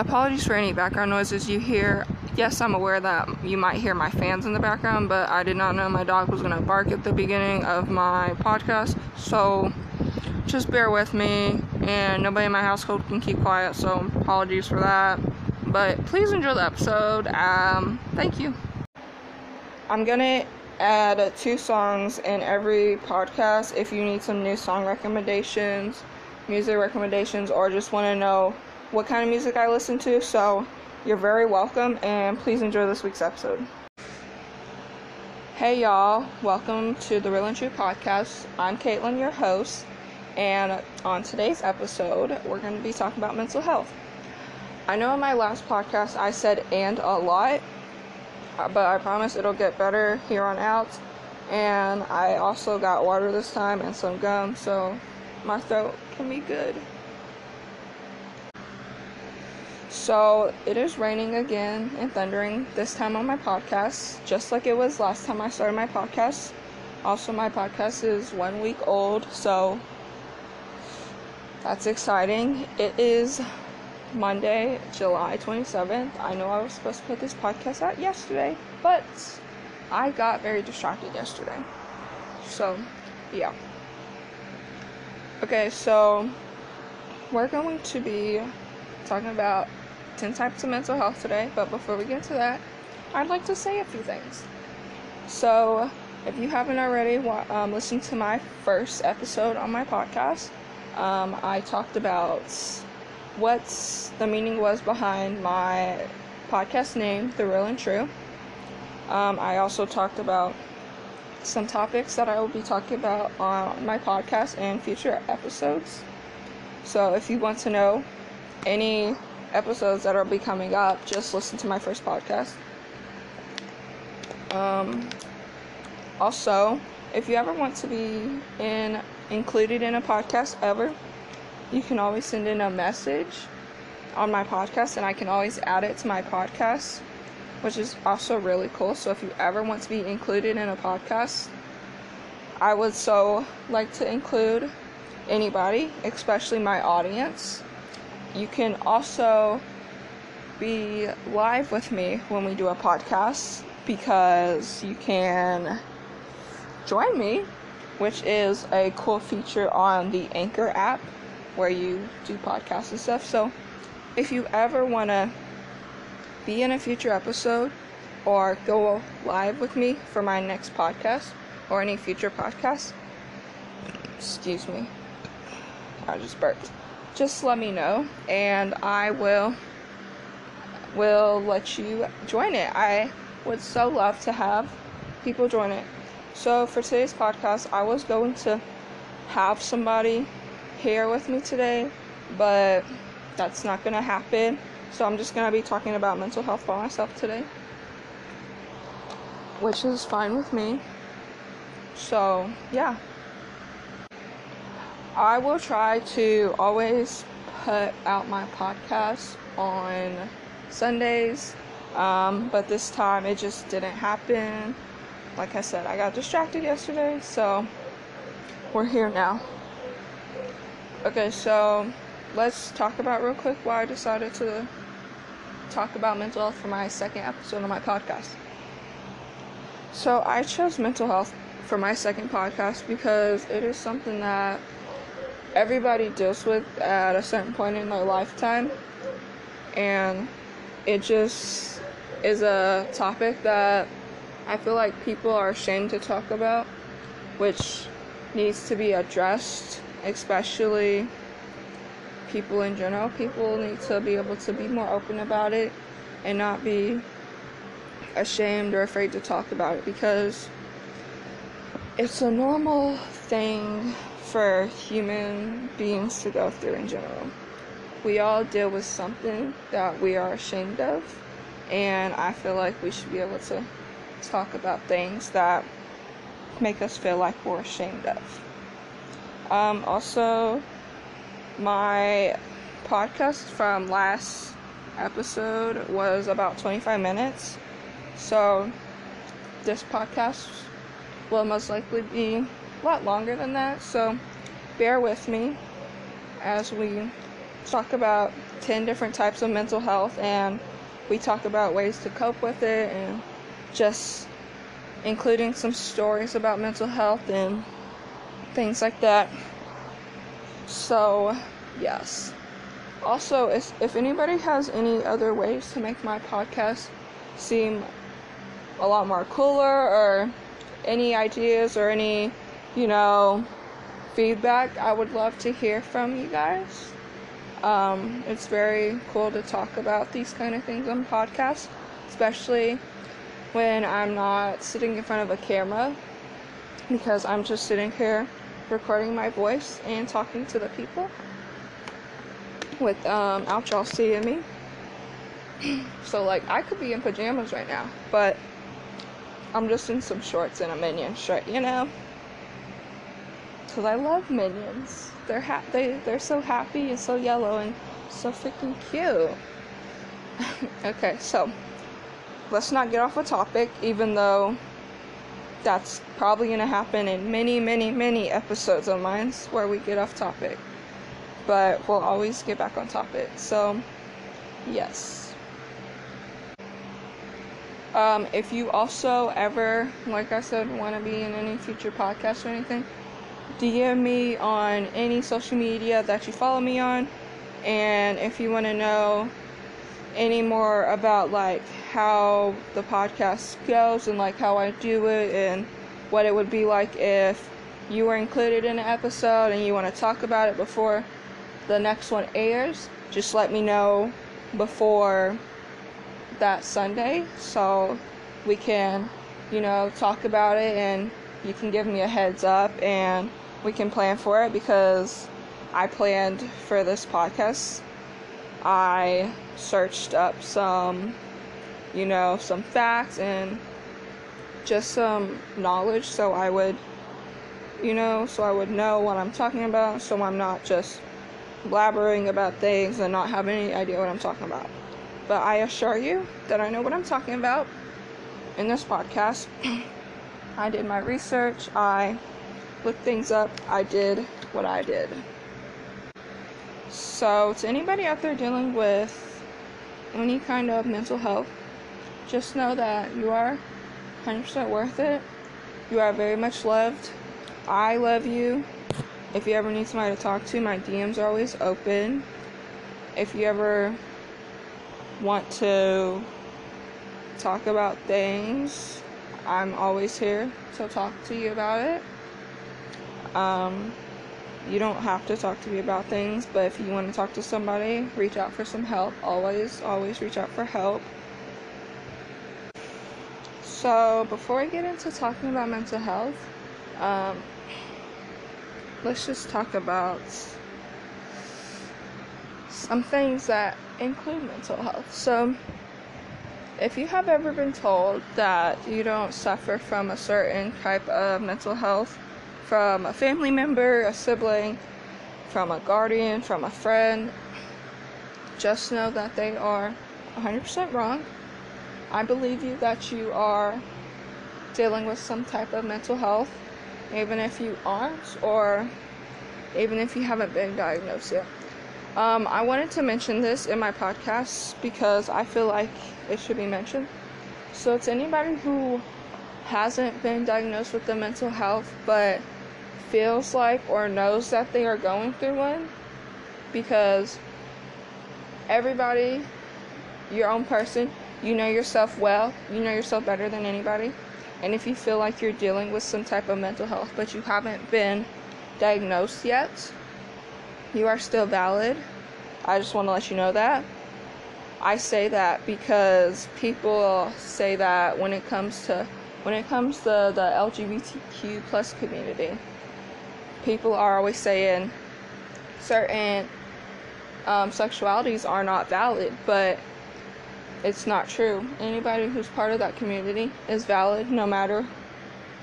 apologies for any background noises you hear. Yes, I'm aware that you might hear my fans in the background, but I did not know my dog was going to bark at the beginning of my podcast. So just bear with me, and nobody in my household can keep quiet, so apologies for that. But please enjoy the episode. Um, thank you. I'm gonna add two songs in every podcast if you need some new song recommendations, music recommendations, or just want to know what kind of music I listen to. So you're very welcome, and please enjoy this week's episode. Hey y'all, welcome to the Real and True podcast. I'm Caitlin, your host, and on today's episode, we're going to be talking about mental health. I know in my last podcast I said and a lot, uh, but I promise it'll get better here on out. And I also got water this time and some gum, so my throat can be good. So it is raining again and thundering this time on my podcast, just like it was last time I started my podcast. Also, my podcast is one week old, so that's exciting. It is Monday, July 27th. I know I was supposed to put this podcast out yesterday, but I got very distracted yesterday. So, yeah. Okay, so we're going to be talking about 10 types of mental health today, but before we get to that, I'd like to say a few things. So, if you haven't already um, listened to my first episode on my podcast, um, I talked about what the meaning was behind my podcast name, The Real and True. Um, I also talked about some topics that I will be talking about on my podcast and future episodes. So, if you want to know any episodes that will be coming up, just listen to my first podcast. Um, also, if you ever want to be in included in a podcast ever, you can always send in a message on my podcast, and I can always add it to my podcast, which is also really cool. So if you ever want to be included in a podcast, I would so like to include anybody, especially my audience. You can also be live with me when we do a podcast because you can join me, which is a cool feature on the Anchor app where you do podcasts and stuff. So if you ever want to be in a future episode or go live with me for my next podcast or any future podcast, excuse me, I just burped just let me know and I will will let you join it. I would so love to have people join it. So for today's podcast, I was going to have somebody here with me today, but that's not going to happen. So I'm just going to be talking about mental health by myself today, which is fine with me. So, yeah. I will try to always put out my podcast on Sundays, um, but this time it just didn't happen. Like I said, I got distracted yesterday, so we're here now. Okay, so let's talk about real quick why I decided to talk about mental health for my second episode of my podcast. So I chose mental health for my second podcast because it is something that everybody deals with at a certain point in their lifetime. And it just is a topic that I feel like people are ashamed to talk about, which needs to be addressed, especially people in general. People need to be able to be more open about it and not be ashamed or afraid to talk about it because it's a normal thing for human beings to go through in general. We all deal with something that we are ashamed of, and I feel like we should be able to talk about things that make us feel like we're ashamed of. Um, also, my podcast from last episode was about 25 minutes, so this podcast will most likely be a lot longer than that, so bear with me as we talk about 10 different types of mental health and we talk about ways to cope with it and just including some stories about mental health and things like that. So, yes. Also, if, if anybody has any other ways to make my podcast seem a lot more cooler or any ideas or any, you know, feedback, I would love to hear from you guys. Um, it's very cool to talk about these kind of things on podcasts, especially when I'm not sitting in front of a camera because I'm just sitting here recording my voice and talking to the people with um, out y'all seeing me. so like I could be in pajamas right now, but I'm just in some shorts and a minion shirt, you know. Cause I love minions. They're ha- they they're so happy and so yellow and so freaking cute. okay, so let's not get off a topic, even though that's probably to happen in many, many, many episodes of mine where we get off topic. But we'll always get back on topic. So, yes. Um, if you also ever, like I said, want to be in any future podcast or anything, DM me on any social media that you follow me on. And if you want to know any more about like how the podcast goes and like how I do it and what it would be like if you were included in an episode and you want to talk about it before the next one airs, just let me know before that Sunday so we can, you know, talk about it and you can give me a heads up and we can plan for it because I planned for this podcast I searched up some, you know, some facts and just some knowledge so I would, you know, so I would know what I'm talking about so I'm not just blabbering about things and not having any idea what I'm talking about. But I assure you that I know what I'm talking about in this podcast. I did my research, I looked things up, I did what I did. So, to anybody out there dealing with any kind of mental health, just know that you are 100% worth it. You are very much loved. I love you. If you ever need somebody to talk to, my DMs are always open. If you ever want to talk about things, I'm always here to talk to you about it. Um, you don't have to talk to me about things, but if you want to talk to somebody, reach out for some help. Always, always reach out for help. So, before I get into talking about mental health, um, let's just talk about some things that include mental health. So, if you have ever been told that you don't suffer from a certain type of mental health, from a family member, a sibling, from a guardian, from a friend, just know that they are 100% wrong. I believe you that you are dealing with some type of mental health, even if you aren't, or even if you haven't been diagnosed yet. Um, I wanted to mention this in my podcast because I feel like it should be mentioned. So, it's anybody who hasn't been diagnosed with the mental health but feels like or knows that they are going through one because everybody, your own person, you know yourself well, you know yourself better than anybody. And if you feel like you're dealing with some type of mental health but you haven't been diagnosed yet, you are still valid. I just want to let you know that. I say that because people say that when it comes to when it comes to the LGBTQ plus community, people are always saying certain um, sexualities are not valid, but it's not true. Anybody who's part of that community is valid no matter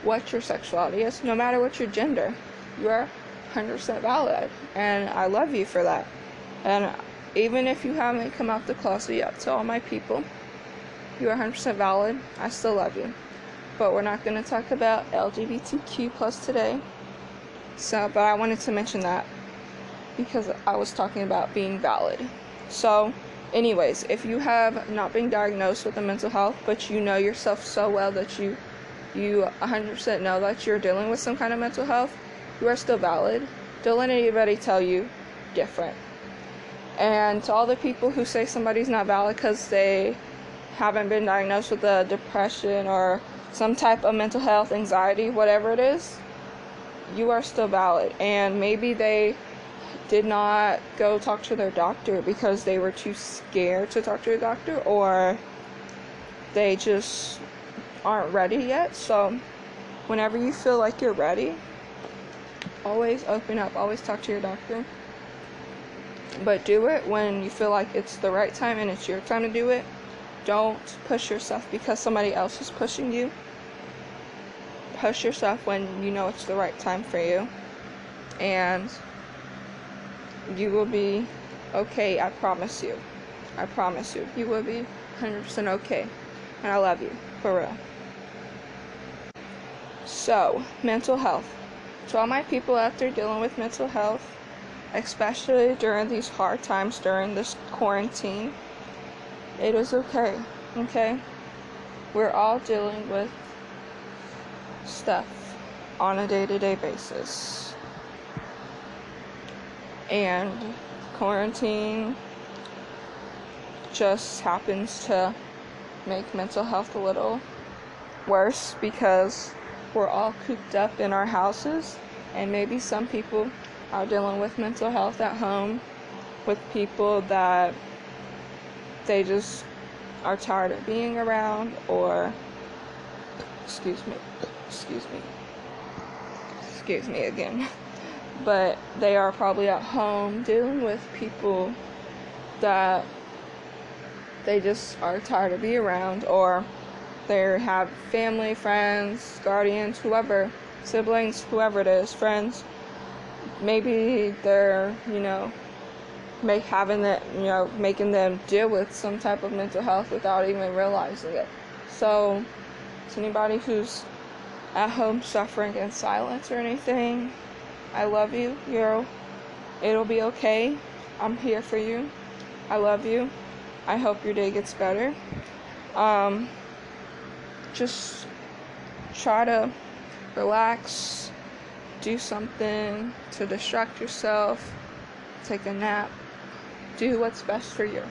what your sexuality is, no matter what your gender. You are 100% valid, and I love you for that. And even if you haven't come out the closet yet to all my people, you are 100% valid. I still love you. But we're not going to talk about LGBTQ plus today. So, but I wanted to mention that. because I was talking about being valid. So, anyways, if you have not been diagnosed with a mental health, but you know yourself so well that you you 100% know that you're dealing with some kind of mental health, you are still valid. Don't let anybody tell you different. And to all the people who say somebody's not valid because they haven't been diagnosed with a depression or some type of mental health, anxiety, whatever it is, you are still valid. And maybe they did not go talk to their doctor because they were too scared to talk to a doctor or they just aren't ready yet. So, whenever you feel like you're ready, always open up, always talk to your doctor. But do it when you feel like it's the right time and it's your time to do it. Don't push yourself because somebody else is pushing you. Push yourself when you know it's the right time for you. And you will be okay, I promise you. I promise you. You will be 100% okay. And I love you, for real. So, mental health. To all my people out there dealing with mental health, especially during these hard times during this quarantine, it is okay, okay? We're all dealing with stuff on a day to day basis. And quarantine just happens to make mental health a little worse because we're all cooped up in our houses and maybe some people are dealing with mental health at home with people that they just are tired of being around or excuse me excuse me excuse me again but they are probably at home dealing with people that they just are tired of being around or they have family, friends, guardians, whoever, siblings, whoever it is, friends. Maybe they're, you know, make having that, you know, making them deal with some type of mental health without even realizing it. So, to anybody who's at home suffering in silence or anything, I love you. You're it'll be okay. I'm here for you. I love you. I hope your day gets better. Um, just try to relax, do something to distract yourself, take a nap, do what's best for you.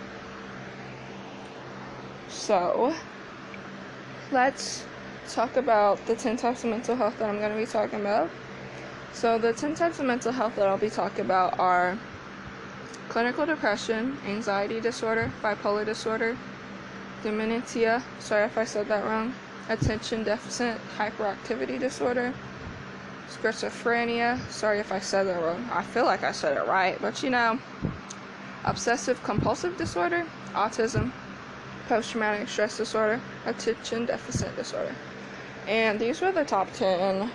So, let's talk about the 10 types of mental health that I'm going to be talking about. So, the 10 types of mental health that I'll be talking about are clinical depression, anxiety disorder, bipolar disorder, dementia, sorry if I said that wrong, attention deficit hyperactivity disorder, schizophrenia, sorry if I said that wrong. I feel like I said it right, but you know, obsessive compulsive disorder, autism, post traumatic stress disorder, attention deficit disorder. And these were the top 10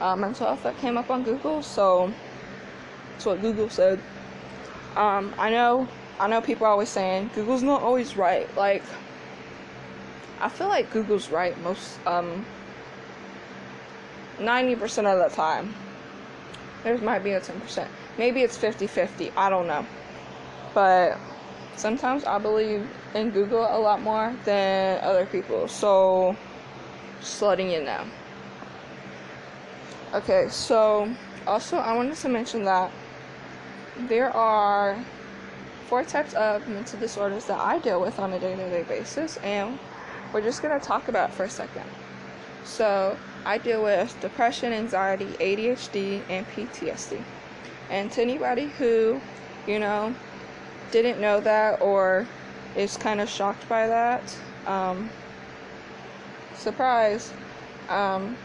uh, mental health that came up on Google. So that's what Google said. Um, I know, I know people are always saying Google's not always right. Like, I feel like Google's right most um, 90% of the time. There might be a 10%. Maybe it's 50 50. I don't know. But sometimes I believe in Google a lot more than other people. So, just letting you know. Okay, so also I wanted to mention that there are four types of mental disorders that I deal with on a day to day basis, and we're just going to talk about for a second. So, I deal with depression, anxiety, ADHD, and PTSD. And to anybody who, you know, didn't know that or is kind of shocked by that, um, surprise, um,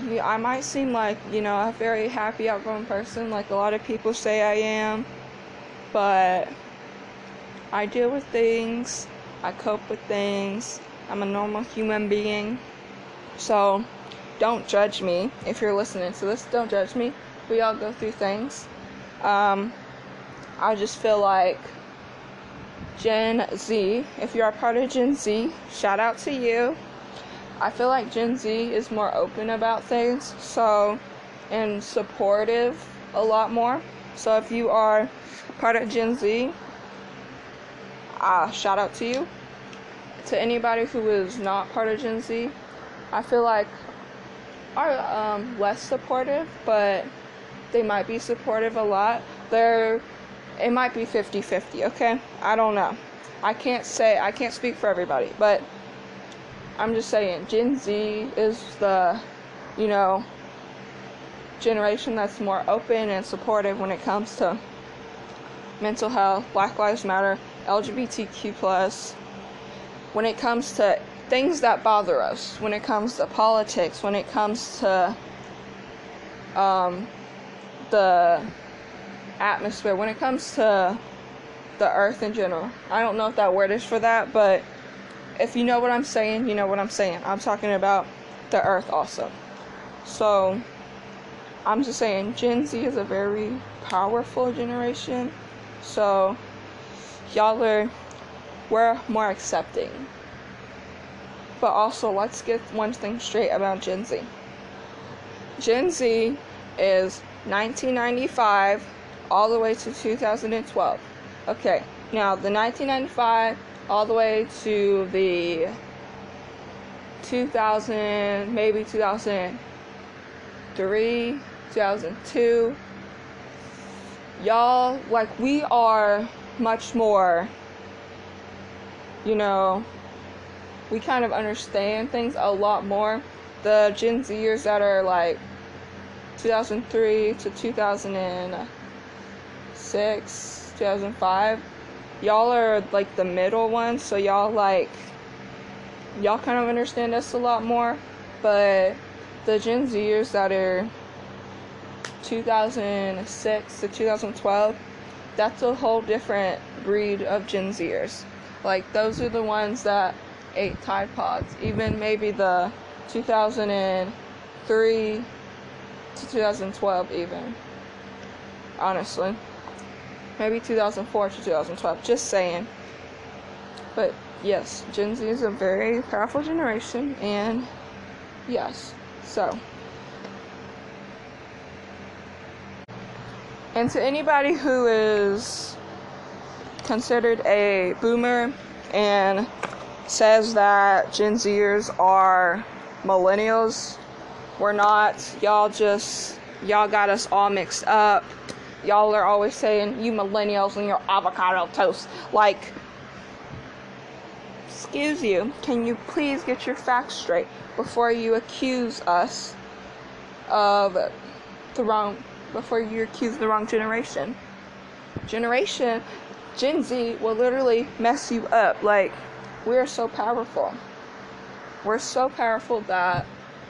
yeah, I might seem like, you know, a very happy, outgoing person, like a lot of people say I am, but I deal with things, I cope with things, I'm a normal human being. So don't judge me if you're listening to this. Don't judge me. We all go through things. Um, I just feel like Gen Z, if you're a part of Gen Z, shout out to you. I feel like Gen Z is more open about things, so and supportive a lot more. So if you are part of Gen Z, uh, shout out to you. To anybody who is not part of Gen Z, I feel like are um, less supportive, but they might be supportive a lot. They're it might be 50-50, okay? I don't know. I can't say I can't speak for everybody, but I'm just saying Gen Z is the, you know, generation that's more open and supportive when it comes to mental health, Black Lives Matter, LGBTQ plus. When it comes to things that bother us, when it comes to politics, when it comes to um, the atmosphere, when it comes to the earth in general. I don't know if that word is for that, but if you know what I'm saying, you know what I'm saying. I'm talking about the earth also. So, I'm just saying, Gen Z is a very powerful generation. So, y'all are, we're more accepting. But also, let's get one thing straight about Gen Z. Gen Z is 1995 all the way to 2012. Okay, now the 1995 all the way to the 2000, maybe 2003, 2002. Y'all, like, we are much more, you know, we kind of understand things a lot more. The Gen Zers that are like 2003 to 2006 2005. Y'all are like the middle ones, so y'all like y'all kind of understand us a lot more. But the Gen Zers that are 2006 to 2012, that's a whole different breed of Gen Zers. Like those are the ones that ate Tide Pods. Even maybe the 2003 to 2012 even. Honestly maybe 2004 to 2012. Just saying. But yes, Gen Z is a very powerful generation, and yes, so. And to anybody who is considered a boomer and says that Gen Zers are millennials, we're not. Y'all just, y'all got us all mixed up y'all are always saying you millennials and your avocado toast. Like, excuse you, can you please get your facts straight before you accuse us of the wrong, before you accuse the wrong generation? Generation, Gen Z will literally mess you up. Like, we're so powerful. We're so powerful that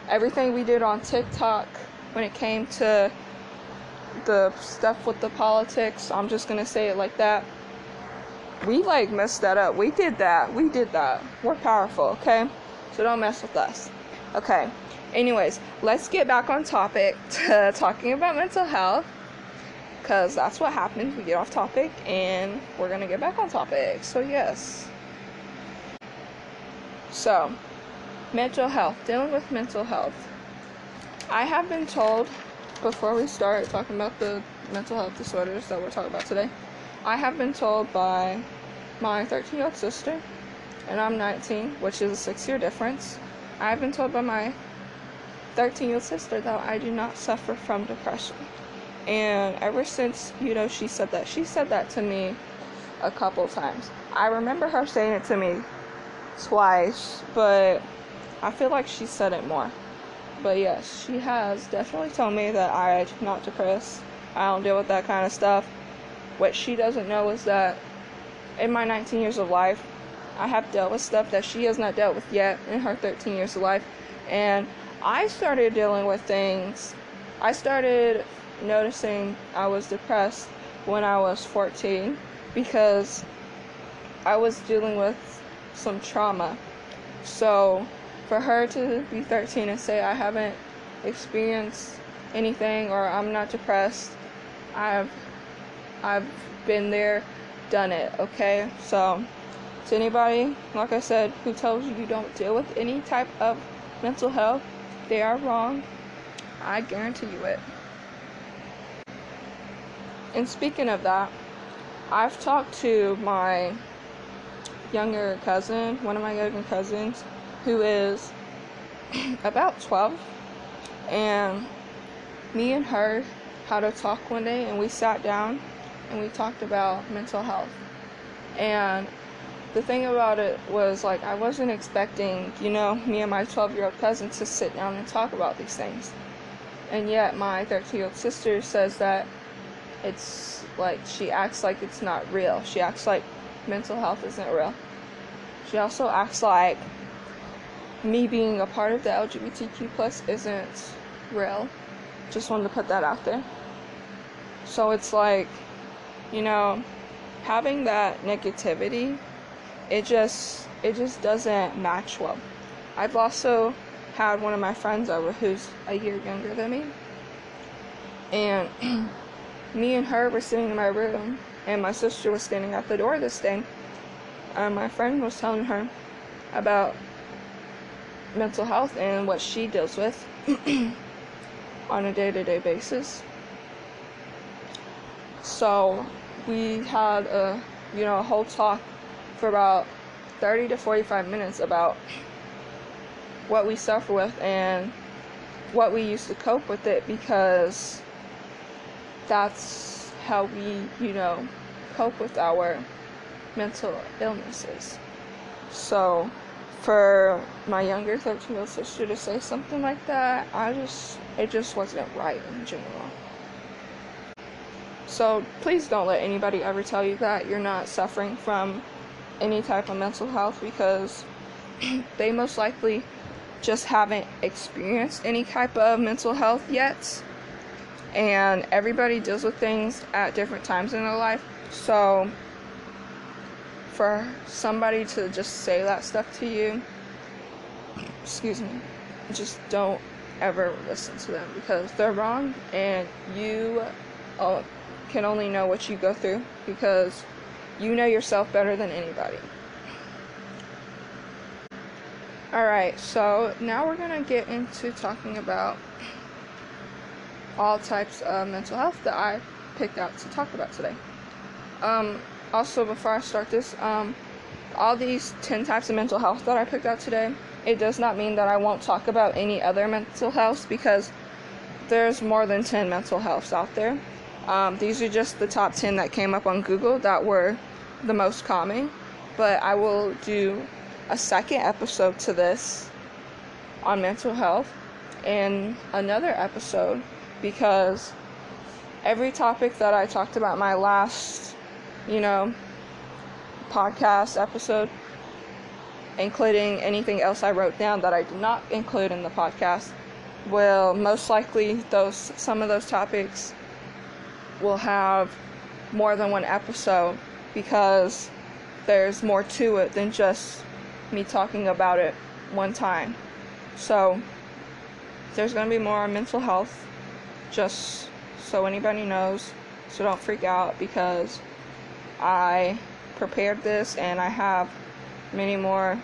everything we did on TikTok when it came to the stuff with the politics, I'm just gonna say it like that. We like messed that up. We did that. We did that. We're powerful, okay? So don't mess with us. Okay. Anyways, let's get back on topic to talking about mental health. Because that's what happens. We get off topic and we're to get back on topic. So, yes. So, mental health. Dealing with mental health. I have been told before we start talking about the mental health disorders that we're talking about today, I have been told by my 13 year old sister, and I'm 19, which is a six year difference. I have been told by my 13 year old sister that I do not suffer from depression. And ever since, you know, she said that, she said that to me a couple times. I remember her saying it to me twice, but I feel like she said it more. But yes, she has definitely told me that I'm not depressed. I don't deal with that kind of stuff. What she doesn't know is that in my 19 years of life, I have dealt with stuff that she has not dealt with yet in her 13 years of life. And I started dealing with things. I started noticing I was depressed when I was 14 because I was dealing with some trauma. So for her to be 13 and say I haven't experienced anything or I'm not depressed, I've I've been there, done it, okay? So to anybody, like I said, who tells you you don't deal with any type of mental health, they are wrong. I guarantee you it. and speaking of that, I've talked to my younger cousin, one of my younger cousins, who is about 12, and me and her had a talk one day, and we sat down and we talked about mental health. And the thing about it was like I wasn't expecting, you know, me and my 12 year old cousin to sit down and talk about these things. And yet my 13 year old sister says that it's like she acts like it's not real. She acts like mental health isn't real. She also acts like me being a part of the LGBTQ plus isn't real. Just wanted to put that out there. So it's like, you know, having that negativity, it just it just doesn't match well. I've also had one of my friends over who's a year younger than me. And me and her were sitting in my room and my sister was standing at the door this day. And my friend was telling her about mental health and what she deals with on a day to day basis. So we had a you know a whole talk for about 30 to 45 minutes about what we suffer with and what we used to cope with it because that's how we you know cope with our mental illnesses so for my younger 13 year old sister to say something like that i just it just wasn't right in general so please don't let anybody ever tell you that you're not suffering from any type of mental health because they most likely just haven't experienced any type of mental health yet. And everybody deals with things at different times in their life. So for somebody to just say that stuff to you, excuse me, just don't ever listen to them because they're wrong and you uh, can only know what you go through because you know yourself better than anybody. Alright, so now we're going to get into talking about all types of mental health that I picked out to talk about today. Um, also, before I start this, um, all these 10 types of mental health that I picked out today, it does not mean that I won't talk about any other mental health because there's more than 10 mental healths out there. Um, these are just the top 10 that came up on Google that were the most common, but I will do a second episode to this on mental health and another episode because every topic that I talked about my last, you know, podcast episode, including anything else I wrote down that I did not include in the podcast, will most likely those some of those topics will have more than one episode because there's more to it than just me talking about it one time. So, there's going to be more on mental health, just so anybody knows. So, don't freak out because I prepared this and I have many more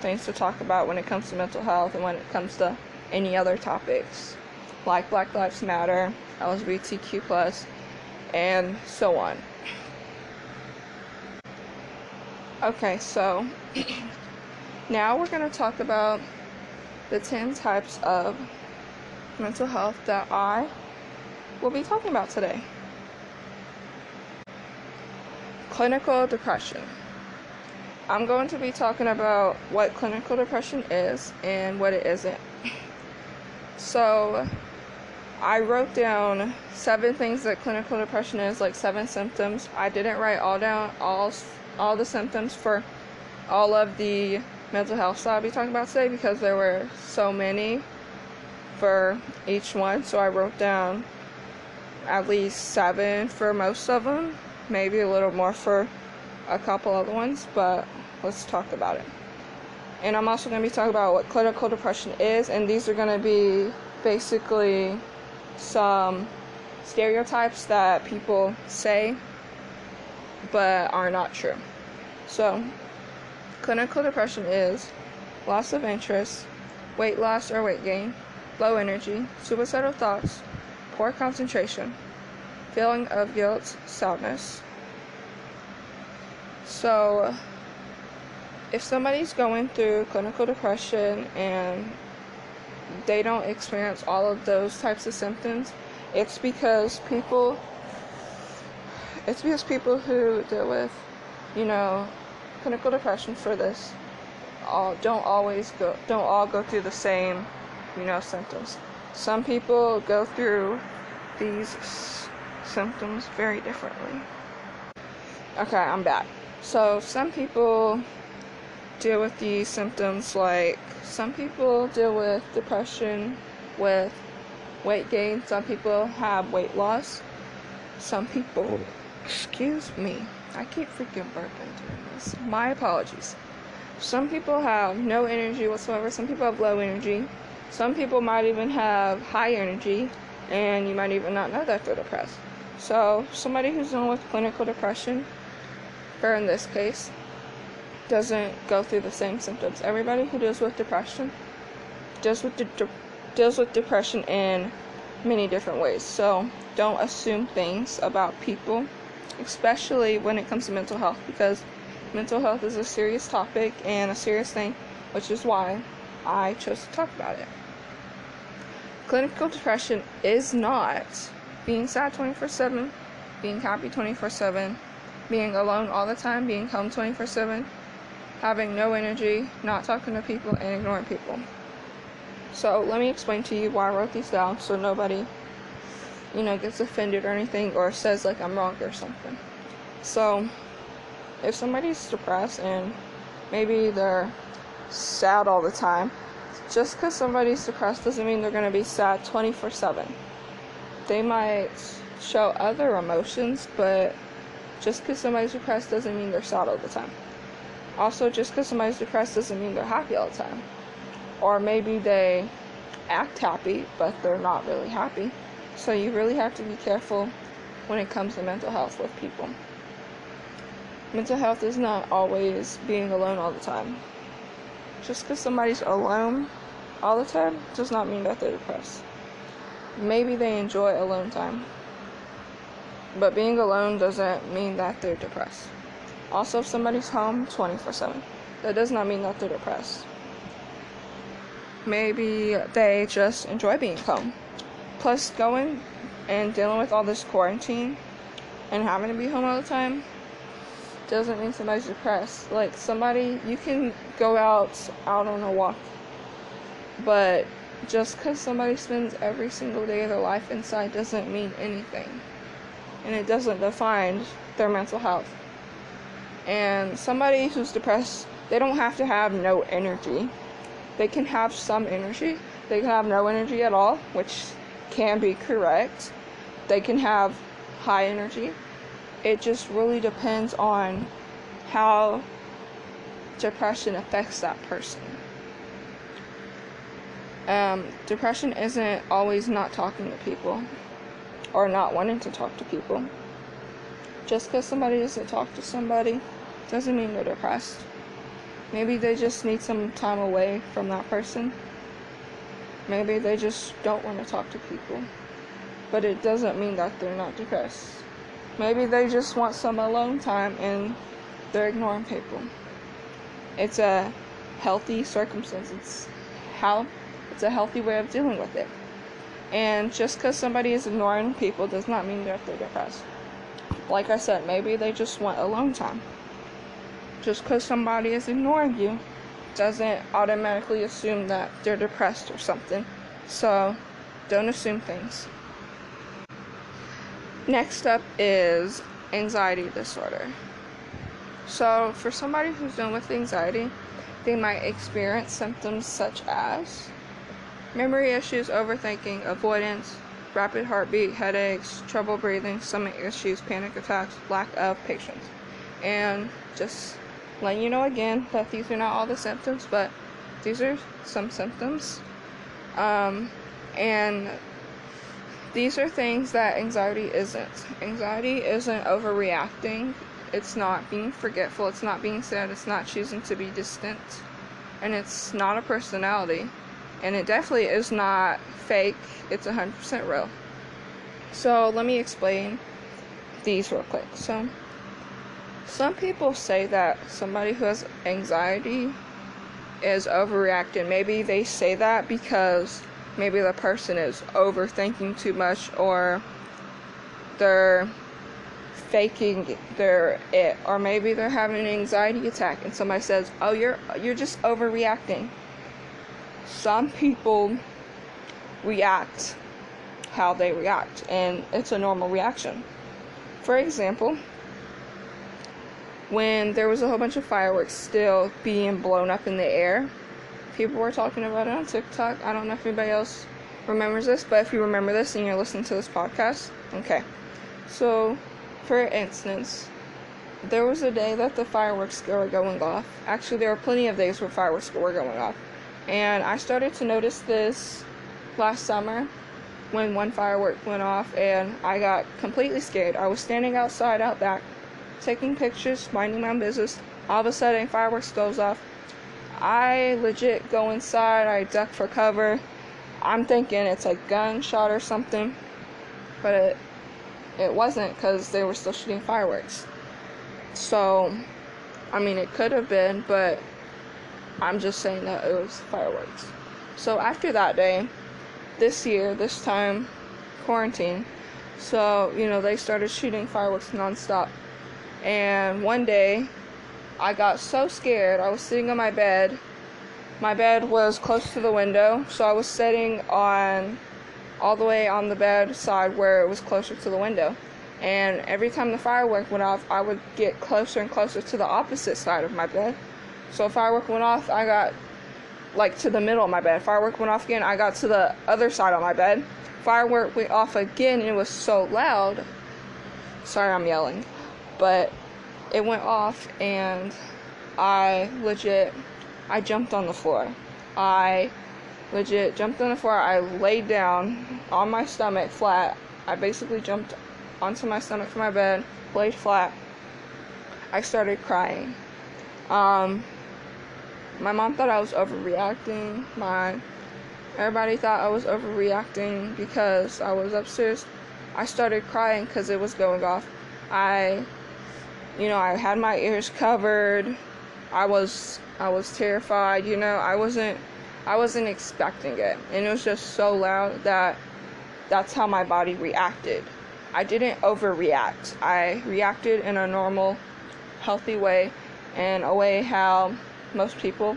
things to talk about when it comes to mental health and when it comes to any other topics like Black Lives Matter, LGBTQ, and so on. Okay, so now we're going to talk about the 10 types of mental health that I will be talking about today. Clinical depression. I'm going to be talking about what clinical depression is and what it isn't. So, I wrote down seven things that clinical depression is, like seven symptoms. I didn't write all down all all the symptoms for all of the mental health that I'll be talking about today because there were so many for each one. So I wrote down at least seven for most of them, maybe a little more for a couple other ones, but let's talk about it. And I'm also going to be talking about what clinical depression is, and these are going to be basically some stereotypes that people say but are not true. So, clinical depression is loss of interest, weight loss or weight gain, low energy, suicidal thoughts, poor concentration, feeling of guilt, sadness. So, if somebody's going through clinical depression and they don't experience all of those types of symptoms, it's because people it's because people who deal with, you know, clinical depression for this all don't always go don't all go through the same, you know, symptoms. Some people go through these symptoms very differently. Okay, I'm back. So, some people deal with these symptoms like some people deal with depression with weight gain, some people have weight loss, some people, excuse me, I keep freaking burping during this. My apologies. Some people have no energy whatsoever, some people have low energy, some people might even have high energy, and you might even not know that they're depressed. So, somebody who's dealing with clinical depression, or in this case, doesn't go through the same symptoms. Everybody who deals with depression deals with de- de- deals with depression in many different ways. So don't assume things about people, especially when it comes to mental health, because mental health is a serious topic and a serious thing, which is why I chose to talk about it. Clinical depression is not being sad 24 7, being happy 24 7, being alone all the time, being home 24 7, having no energy, not talking to people, and ignoring people. So let me explain to you why I wrote these down so nobody, you know, gets offended or anything or says like I'm wrong or something. So if somebody's depressed and maybe they're sad all the time, just because somebody's depressed doesn't mean they're going to be sad 24 7. They might show other emotions, but just because somebody's depressed doesn't mean they're sad all the time. Also, just because somebody's depressed doesn't mean they're happy all the time. Or maybe they act happy, but they're not really happy. So you really have to be careful when it comes to mental health with people. Mental health is not always being alone all the time. Just because somebody's alone all the time does not mean that they're depressed. Maybe they enjoy alone time, but being alone doesn't mean that they're depressed. Also, if somebody's home 24 7, that does not mean that they're depressed. Maybe they just enjoy being home. Plus, going and dealing with all this quarantine and having to be home all the time doesn't mean somebody's depressed. Like, somebody, you can go out, out on a walk, but just because somebody spends every single day of their life inside doesn't mean anything. And it doesn't define their mental health. And somebody who's depressed, they don't have to have no energy. They can have some energy. They can have no energy at all, which can be correct. They can have high energy. It just really depends on how depression affects that person. Um, depression isn't always not talking to people or not wanting to talk to people. Just because somebody doesn't talk to somebody doesn't mean they're depressed. Maybe they just need some time away from that person. Maybe they just don't want to talk to people. But it doesn't mean that they're not depressed. Maybe they just want some alone time and they're ignoring people. It's a healthy circumstance. It's how it's a healthy way of dealing with it. And just because somebody is ignoring people does not mean that they're depressed. Like I said, maybe they just want alone time. Just because somebody is ignoring you doesn't automatically assume that they're depressed or something. So don't assume things. Next up is anxiety disorder. So, for somebody who's dealing with anxiety, they might experience symptoms such as memory issues, overthinking, avoidance, rapid heartbeat, headaches, trouble breathing, stomach issues, panic attacks, lack of patience. And just letting you know again that these are not all the symptoms, but these are some symptoms. Um, and these are things that anxiety isn't. Anxiety isn't overreacting, it's not being forgetful, it's not being sad, it's not choosing to be distant, and it's not a personality. And it definitely is not fake, it's 100% real. So let me explain these real quick. So some people say that somebody who has anxiety is overreacting. Maybe they say that because maybe the person is overthinking too much or they're faking their it or maybe they're having an anxiety attack and somebody says oh you're you're just overreacting some people react how they react and it's a normal reaction for example when there was a whole bunch of fireworks still being blown up in the air people were talking about it on tiktok i don't know if anybody else remembers this but if you remember this and you're listening to this podcast okay so for instance, there was a day that the fireworks were going off. Actually, there were plenty of days where fireworks were going off. And I started to notice this last summer when one firework went off and I got completely scared. I was standing outside out back taking pictures, minding my business. All of a sudden, fireworks goes off. I legit go inside, I duck for cover. I'm thinking it's a gunshot or something, but it it wasn't because they were still shooting fireworks. So, I mean, it could have been, but I'm just saying that it was fireworks. So, after that day, this year, this time, quarantine, so, you know, they started shooting fireworks nonstop. And one day, I got so scared. I was sitting on my bed. My bed was close to the window, so I was sitting on all the way on the bed side where it was closer to the window. And every time the firework went off, I would get closer and closer to the opposite side of my bed. So firework went off, I got like to the middle of my bed. Firework went off again, I got to the other side of my bed. Firework went off again, and it was so loud. Sorry, I'm yelling, but it went off, and I legit, I jumped on the floor. I legit jumped on the floor. I laid down on my stomach flat. I basically jumped onto my stomach from my bed, laid flat. I started crying. Um, my mom thought I was overreacting. My everybody thought I was overreacting because I was upstairs. I started crying because it was going off. I, you know, I had my ears covered. I was I was terrified. You know, I wasn't I wasn't expecting it. And it was just so loud that that's how my body reacted. I didn't overreact. I reacted in a normal, healthy way, and a way how most people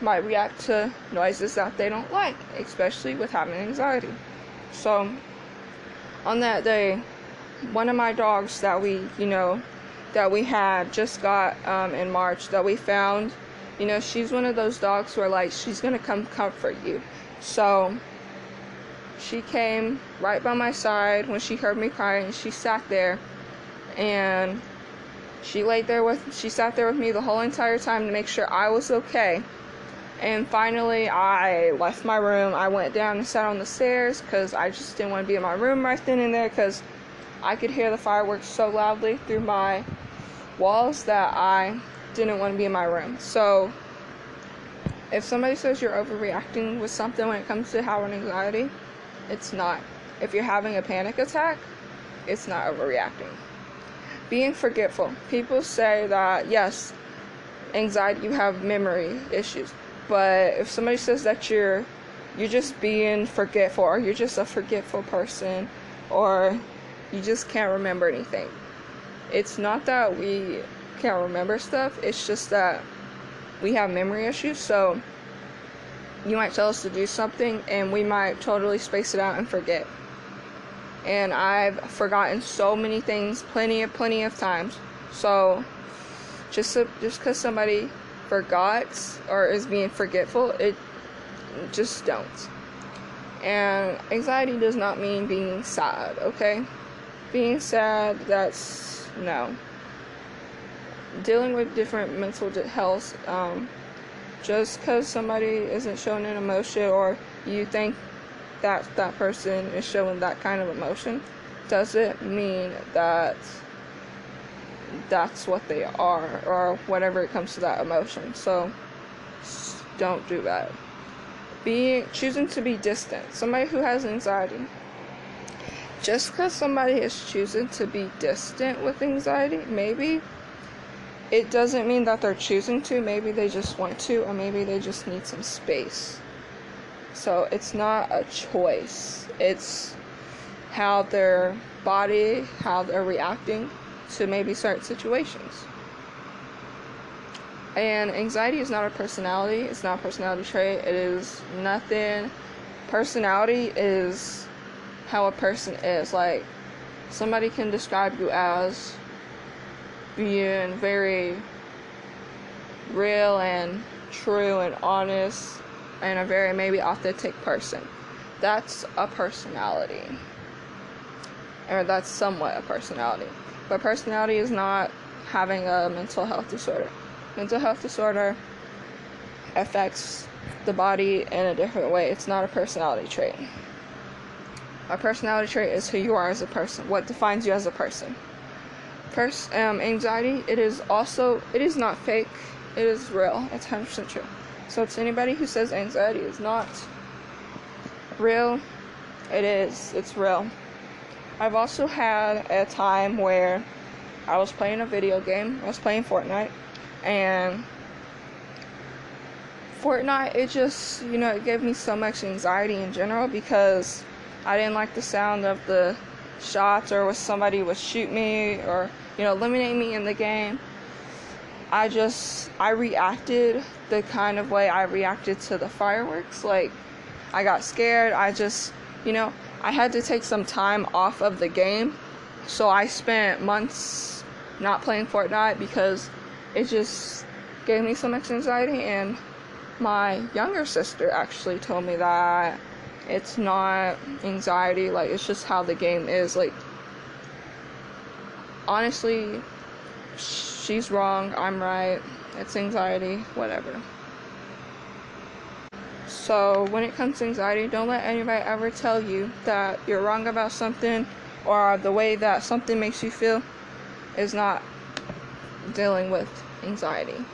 might react to noises that they don't like, especially with having anxiety. So, on that day, one of my dogs that we, you know, that we had just got um, in March that we found you know, she's one of those dogs where, like, she's gonna come comfort you. So, she came right by my side when she heard me crying. She sat there and she laid there with she sat there with me the whole entire time to make sure I was okay. And finally, I left my room. I went down and sat on the stairs because I just didn't want to be in my room right then and there because I could hear the fireworks so loudly through my walls that I didn't want to be in my room. So, if somebody says you're overreacting with something when it comes to having anxiety, it's not. If you're having a panic attack, it's not overreacting. Being forgetful. People say that, yes, anxiety, you have memory issues. But if somebody says that you're you're just being forgetful or you're just a forgetful person or you just can't remember anything. It's not that we can't remember stuff. It's just that we have memory issues. So you might tell us to do something and we might totally space it out and forget. And I've forgotten so many things plenty of plenty of times. So just just cuz somebody forgot or is being forgetful, it just don't. And anxiety does not mean being sad, okay? Being sad, that's no dealing with different mental health, um, just because somebody isn't showing an emotion or you think that that person is showing that kind of emotion doesn't mean that that's what they are or whatever it comes to that emotion. So don't do that. Being choosing to be distant. Somebody who has anxiety. just because somebody is choosing to be distant with anxiety, maybe it doesn't mean that they're choosing to. Maybe they just want to, or maybe they just need some space. So it's not a choice, it's how their body, how they're reacting to maybe certain situations. And anxiety is not a personality, it's not a personality trait, it is nothing. Personality is how a person is. Like, somebody can describe you as being very real and true and honest and a very maybe authentic person. That's a personality. Or that's somewhat a personality. But personality is not having a mental health disorder. Mental health disorder affects the body in a different way. It's not a personality trait. A personality trait is who you are as a person, what defines you as a person. First, um, anxiety, it is also, it is not fake, it is real. It's 100% true. So, to anybody who says anxiety is not real, it is. It's real. I've also had a time where I was playing a video game. I was playing Fortnite, and Fortnite, it just, you know, it gave me so much anxiety in general because I didn't like the sound of the shots or when somebody would shoot me or, you know, eliminate me in the game. I just, I reacted the kind of way I reacted to the fireworks. Like, I got scared. I just, you know, I had to take some time off of the game. So I spent months not playing Fortnite because it just gave me so much anxiety. And my younger sister actually told me that it's not anxiety, like, it's just how the game is. Like, honestly, she's wrong, I'm right, it's anxiety, whatever. So, when it comes to anxiety, don't let anybody ever tell you that you're wrong about something or the way that something makes you feel is not dealing with anxiety.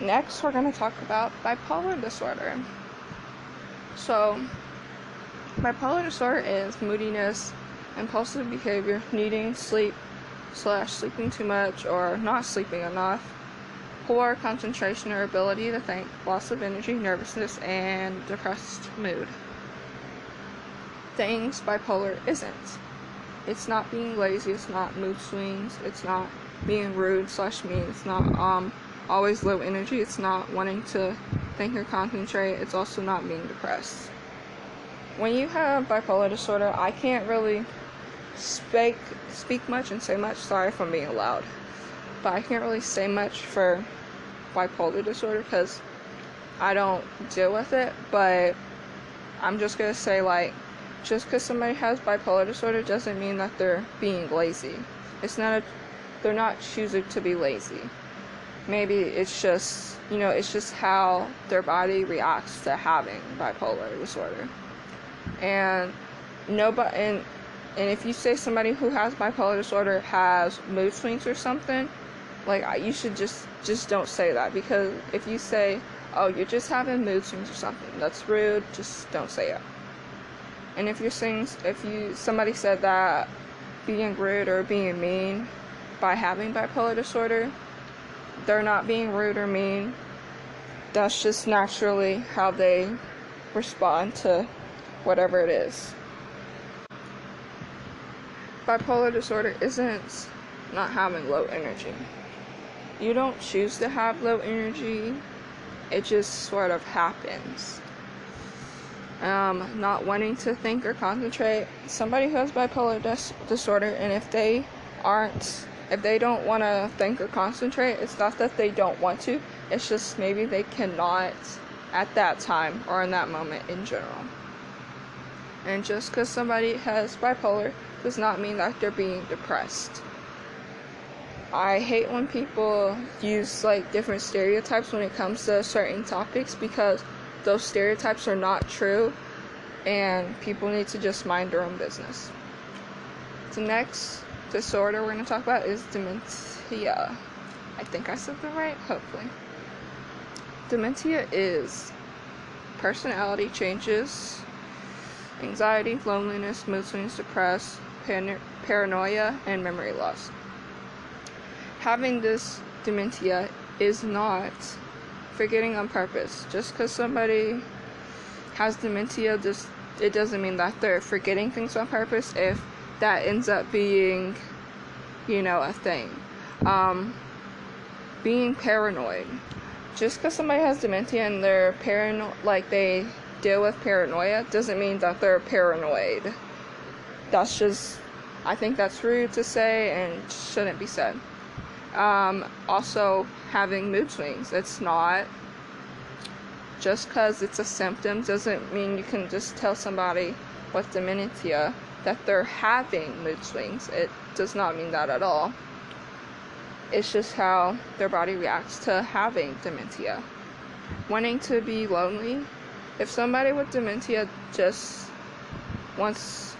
Next, we're going to talk about bipolar disorder. So, bipolar disorder is moodiness, impulsive behavior, needing sleep slash sleeping too much or not sleeping enough, poor concentration or ability to think, loss of energy, nervousness, and depressed mood. Things bipolar isn't. It's not being lazy, it's not mood swings, it's not being rude slash mean, it's not um always low energy. It's not wanting to think or concentrate. It's also not being depressed. When you have bipolar disorder, I can't really speak speak much and say much. Sorry if I'm being loud, but I can't really say much for bipolar disorder because I don't deal with it. But I'm just gonna say like, just because somebody has bipolar disorder doesn't mean that they're being lazy. It's not a, they're not choosing to be lazy maybe it's just you know it's just how their body reacts to having bipolar disorder and nobody and and if you say somebody who has bipolar disorder has mood swings or something like you should just just don't say that because if you say oh you're just having mood swings or something that's rude just don't say it and if you're saying if you somebody said that being rude or being mean by having bipolar disorder they're not being rude or mean. That's just naturally how they respond to whatever it is. Bipolar disorder isn't not having low energy. You don't choose to have low energy, it just sort of happens. Um, not wanting to think or concentrate. Somebody who has bipolar dis- disorder, and if they aren't if they don't want to think or concentrate, it's not that they don't want to, it's just maybe they cannot at that time or in that moment in general. And just because somebody has bipolar does not mean that they're being depressed. I hate when people use like different stereotypes when it comes to certain topics because those stereotypes are not true and people need to just mind their own business. The next disorder we're going to talk about is dementia. I think I said that right, hopefully. Dementia is personality changes anxiety, loneliness, mood swings, depressed, pan- paranoia, and memory loss. Having this dementia is not forgetting on purpose. Just because somebody has dementia, just it doesn't mean that they're forgetting things on purpose. If that ends up being, you know, a thing. Um, being paranoid. Just because somebody has dementia and they're paranoid, like they deal with paranoia, doesn't mean that they're paranoid. That's just, I think that's rude to say and shouldn't be said. Um, also, having mood swings. It's not just because it's a symptom doesn't mean you can just tell somebody with dementia that they're having mood swings. It does not mean that at all. It's just how their body reacts to having dementia. Wanting to be lonely. If somebody with dementia just wants,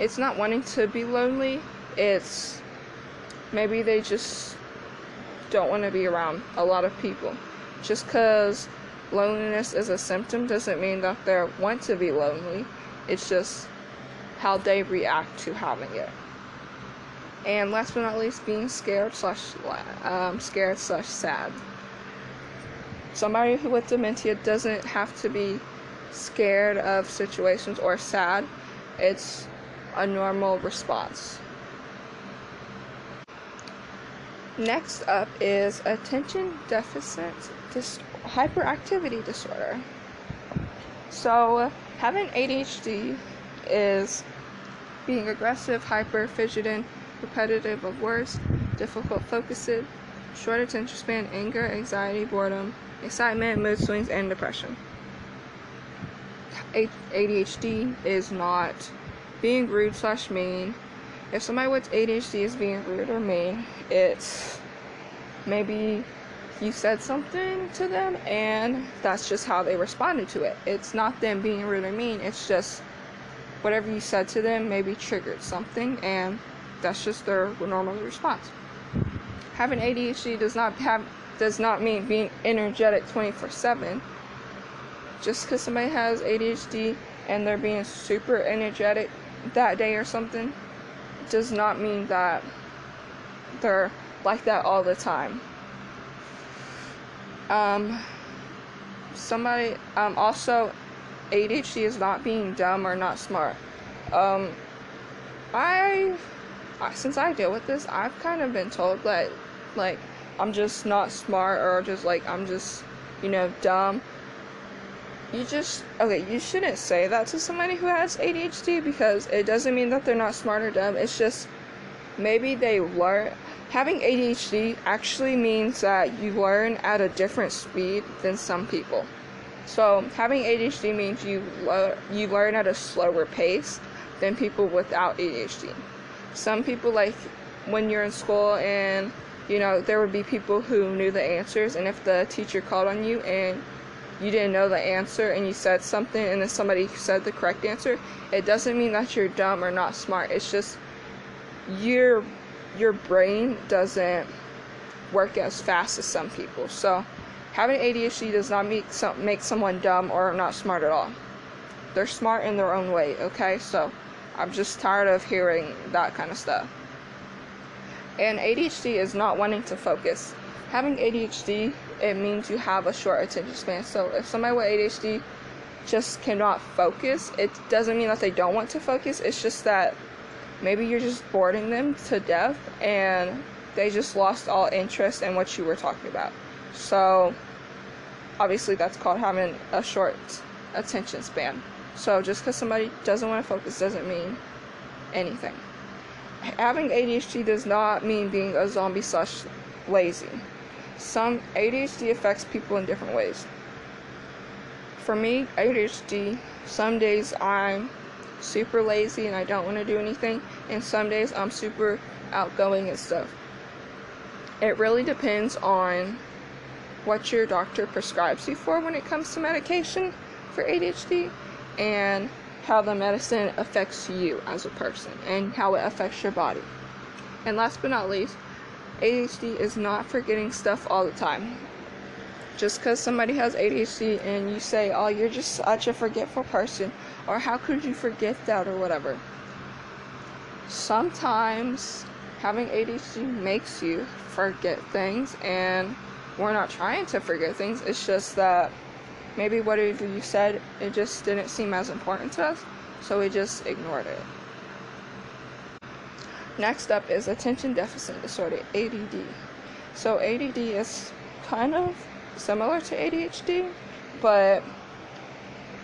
it's not wanting to be lonely, it's maybe they just don't want to be around a lot of people. Just because loneliness is a symptom doesn't mean that they want to be lonely. It's just how they react to having it. And last but not least, being scared slash um, scared slash sad. Somebody who with dementia doesn't have to be scared of situations or sad. It's a normal response. Next up is attention deficit dis- hyperactivity disorder. So, having ADHD is being aggressive, hyper, fidgeting, repetitive of words, difficult focusing, short attention span, anger, anxiety, boredom, excitement, mood swings, and depression. ADHD is not being rude slash mean. If somebody with ADHD is being rude or mean, it's maybe you said something to them and that's just how they responded to it. It's not them being rude or mean, it's just whatever you said to them maybe triggered something and that's just their normal response. Having ADHD does not have does not mean being energetic 24/7. Just because somebody has ADHD and they're being super energetic that day or something does not mean that they're like that all the time. Um, somebody, um, also, ADHD is not being dumb or not smart. Um, I, since I deal with this, I've kind of been told that, like, I'm just not smart or just like I'm just, you know, dumb. You just, okay, you shouldn't say that to somebody who has ADHD because it doesn't mean that they're not smart or dumb. It's just maybe they learn having ADHD actually means that you learn at a different speed than some people. So having ADHD means you lo- you learn at a slower pace than people without ADHD. Some people like when you're in school and you know there would be people who knew the answers and if the teacher called on you and you didn't know the answer and you said something and then somebody said the correct answer, it doesn't mean that you're dumb or not smart. It's just your your brain doesn't work as fast as some people. So having ADHD does not make some make someone dumb or not smart at all. They're smart in their own way, okay? So I'm just tired of hearing that kind of stuff. And ADHD is not wanting to focus. Having ADHD, it means you have a short attention span. So if somebody with ADHD just cannot focus, it doesn't mean that they don't want to focus. It's just that maybe you're just boring them to death and they just lost all interest in what you were talking about. So, obviously, that's called having a short attention span. So, just because somebody doesn't want to focus doesn't mean anything. Having ADHD does not mean being a zombie slash lazy. Some ADHD affects people in different ways. For me, ADHD, some days I'm super lazy and I don't want to do anything, and some days I'm super outgoing and stuff. It really depends on what your doctor prescribes you for when it comes to medication for ADHD and how the medicine affects you as a person and how it affects your body. And last but not least, ADHD is not forgetting stuff all the time. Just because somebody has ADHD and you say, oh, you're just such a forgetful person, or how could you forget that or whatever. Sometimes having ADHD makes you forget things and we're not trying to forget things. It's just that maybe whatever you said, it just didn't seem as important to us, so we just ignored it. Next up is attention deficit disorder, ADD. So, ADD is kind of similar to ADHD, but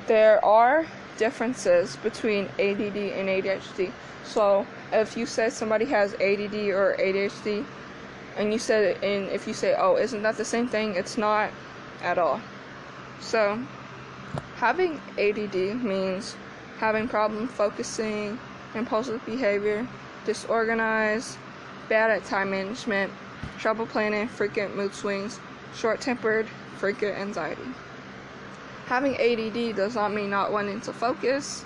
there are differences between ADD and ADHD. So, if you said somebody has ADD or ADHD, and you said, and if you say, oh, isn't that the same thing? It's not at all. So, having ADD means having problem focusing, impulsive behavior, disorganized, bad at time management, trouble planning, frequent mood swings, short tempered, frequent anxiety. Having ADD does not mean not wanting to focus,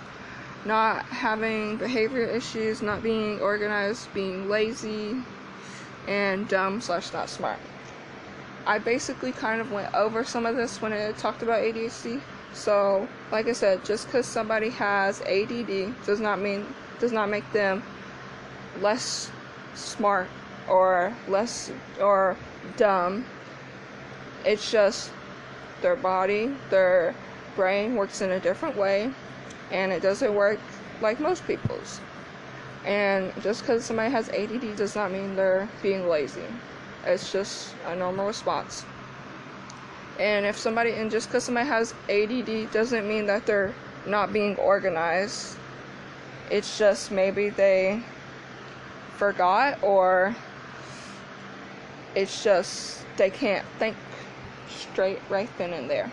not having behavior issues, not being organized, being lazy, and dumb slash not smart. I basically kind of went over some of this when I talked about ADHD. So, like I said, just because somebody has ADD does not mean does not make them less smart or less or dumb. It's just their body, their brain works in a different way and it doesn't work like most people's. And just because somebody has ADD does not mean they're being lazy. It's just a normal response. And if somebody, and just because somebody has ADD doesn't mean that they're not being organized. It's just maybe they forgot or it's just they can't think straight right then and there.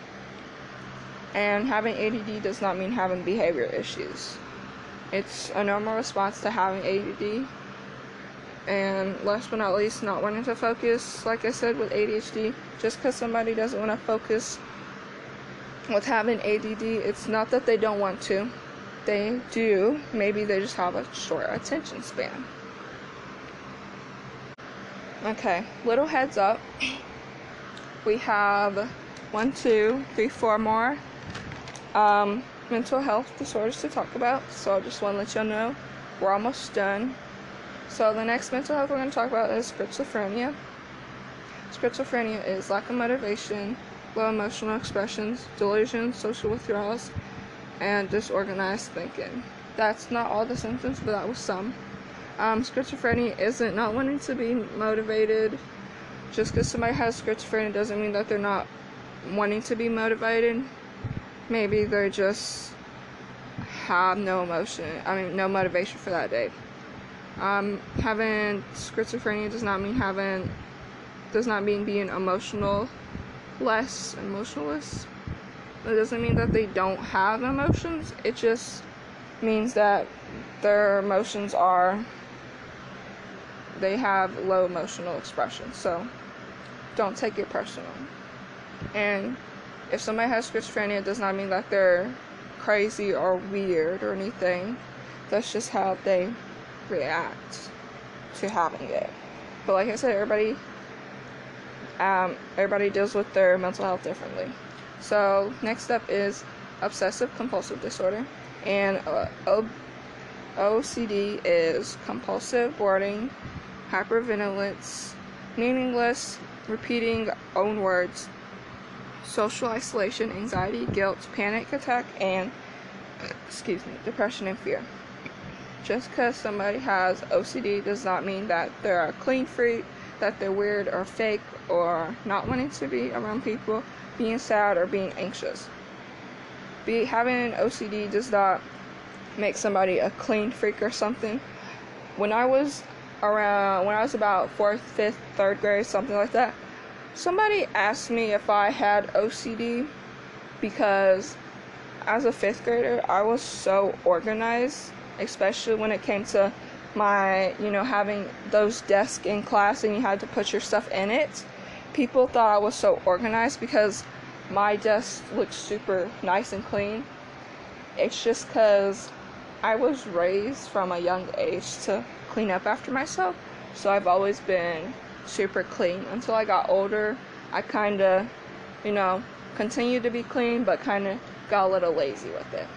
And having ADD does not mean having behavior issues. It's a normal response to having ADD. And last but not least, not wanting to focus. Like I said with ADHD, just because somebody doesn't want to focus with having ADD, it's not that they don't want to. They do. Maybe they just have a short attention span. Okay, little heads up. We have one, two, three, four more um, mental health disorders to talk about. So I just want to let y'all know we're almost done. So the next mental health we're going to talk about is schizophrenia. Schizophrenia is lack of motivation, low emotional expressions, delusions, social withdrawals, and disorganized thinking. That's not all the symptoms, but that was some. Um, schizophrenia isn't not wanting to be motivated. Just because somebody has schizophrenia doesn't mean that they're not wanting to be motivated. Maybe they just have no emotion i mean no motivation for that day. Um, having schizophrenia does not mean having does not mean being emotional less emotionless. It doesn't mean that they don't have emotions. It just means that their emotions are they have low emotional expression so don't take it personal and if somebody has schizophrenia, it does not mean that they're crazy or weird or anything. That's just how they react to having it. But like I said, everybody um, everybody deals with their mental health differently. So next up is obsessive compulsive disorder, and uh, o- OCD is compulsive boarding, hypervigilance, meaningless repeating own words, social isolation, anxiety, guilt, panic attack, and excuse me, depression and fear. Just because somebody has OCD does not mean that they're a clean freak, that they're weird or fake or not wanting to be around people, being sad or being anxious. Be having an OCD does not make somebody a clean freak or something. When I was around when I was about fourth, fifth, third grade, something like that, Somebody asked me if I had OCD because as a fifth grader, I was so organized, especially when it came to my, you know, having those desks in class and you had to put your stuff in it. People thought I was so organized because my desk looked super nice and clean. It's just because I was raised from a young age to clean up after myself. So I've always been super clean. Until I got older, I kind of, you know, continued to be clean, but kind of got a little lazy with it.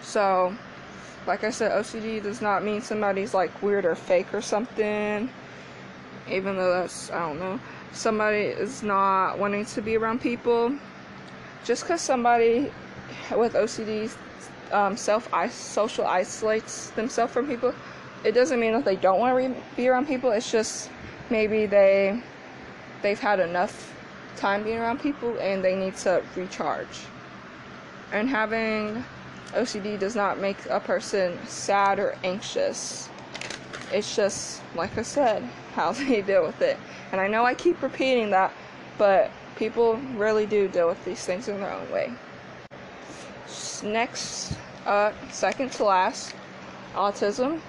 So, like I said, OCD does not mean somebody's like weird or fake or something. Even though that's, I don't know, somebody is not wanting to be around people. Just because somebody with OCD um, self social isolates themselves from people, it doesn't mean that they don't want to re- be around people. It's just maybe they they've had enough time being around people and they need to recharge. And having OCD does not make a person sad or anxious. It's just, like I said, how they deal with it. And I know I keep repeating that, but people really do deal with these things in their own way. Next, uh, second to last, autism.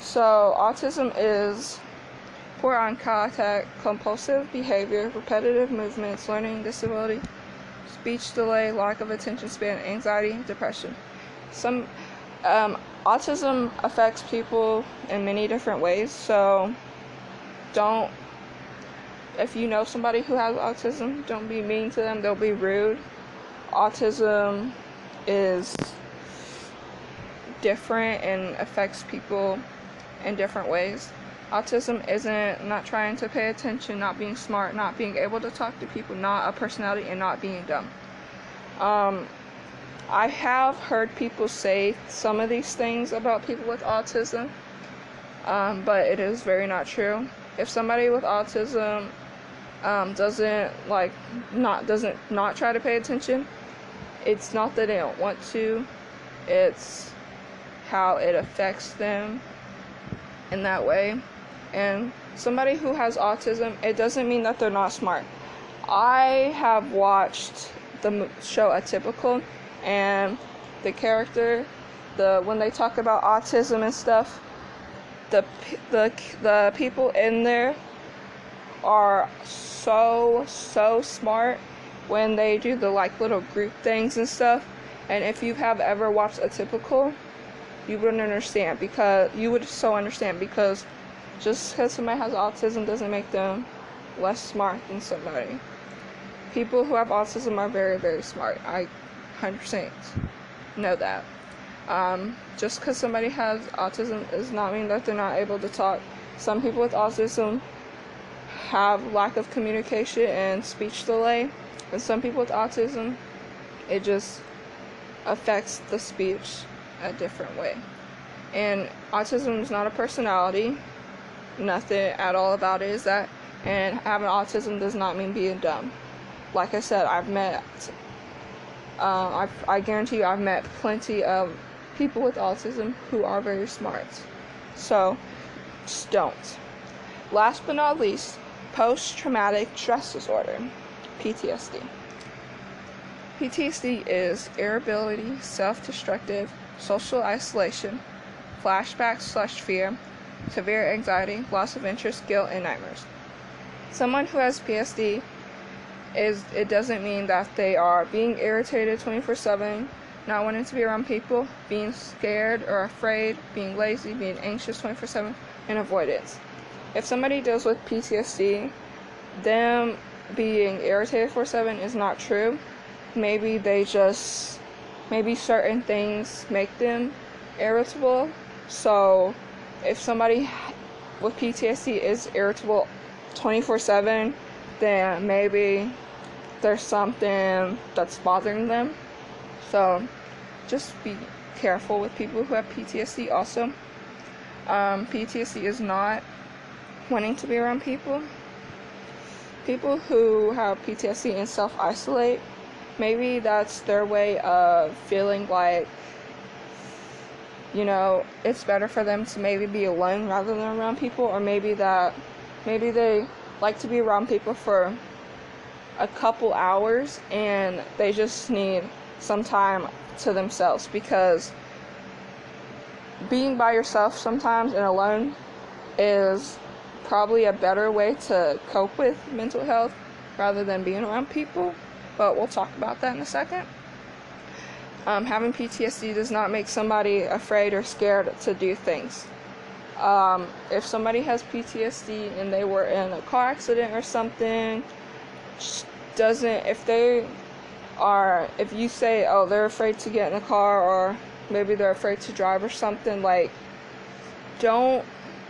So, autism is poor eye contact, compulsive behavior, repetitive movements, learning disability, speech delay, lack of attention span, anxiety, depression. Some um, autism affects people in many different ways, so don't if you know somebody who has autism, don't be mean to them. They'll be rude. Autism is different and affects people in different ways. Autism isn't not trying to pay attention, not being smart, not being able to talk to people, not a personality, and not being dumb. Um, I have heard people say some of these things about people with autism, um, but it is very not true. If somebody with autism um, doesn't like not doesn't not try to pay attention, it's not that they don't want to. It's how it affects them in that way. And somebody who has autism, it doesn't mean that they're not smart. I have watched the show Atypical, and the character, the when they talk about autism and stuff, the the the people in there are so so smart when they do the like little group things and stuff. And if you have ever watched Atypical, you wouldn't understand because you would so understand because just because somebody has autism doesn't make them less smart than somebody. People who have autism are very very smart. I 100% know that. Um, just because somebody has autism does not mean that they're not able to talk. Some people with autism have lack of communication and speech delay, and some people with autism, it just affects the speech a different way. And autism is not a personality, nothing at all about it is that. And having autism does not mean being dumb. Like I said, I've met, uh, I, I guarantee you, I've met plenty of people with autism who are very smart. So, just don't. Last but not least, post traumatic stress disorder, PTSD. PTSD is irritability, self destructive, social isolation, flashbacks slash fear, severe anxiety, loss of interest, guilt, and nightmares. Someone who has PTSD is it doesn't mean that they are being irritated 24/7, not wanting to be around people, being scared or afraid, being lazy, being anxious 24/7, and avoidance. If somebody deals with PTSD, them being irritated for 7 is not true. Maybe they just maybe certain things make them irritable. So, if somebody with PTSD is irritable 24 7, then maybe there's something that's bothering them. So, just be careful with people who have PTSD also. Um, PTSD is not wanting to be around people. People who have PTSD and self isolate, maybe that's their way of feeling like you know, it's better for them to maybe be alone rather than around people, or maybe that maybe they like to be around people for a couple hours and they just need some time to themselves because being by yourself sometimes and alone is probably a better way to cope with mental health rather than being around people. But we'll talk about that in a second. Um, having PTSD does not make somebody afraid or scared to do things. Um, if somebody has PTSD and they were in a car accident or something, doesn't, if they are, if you say, oh, they're afraid to get in a car or maybe they're afraid to drive or something, like, don't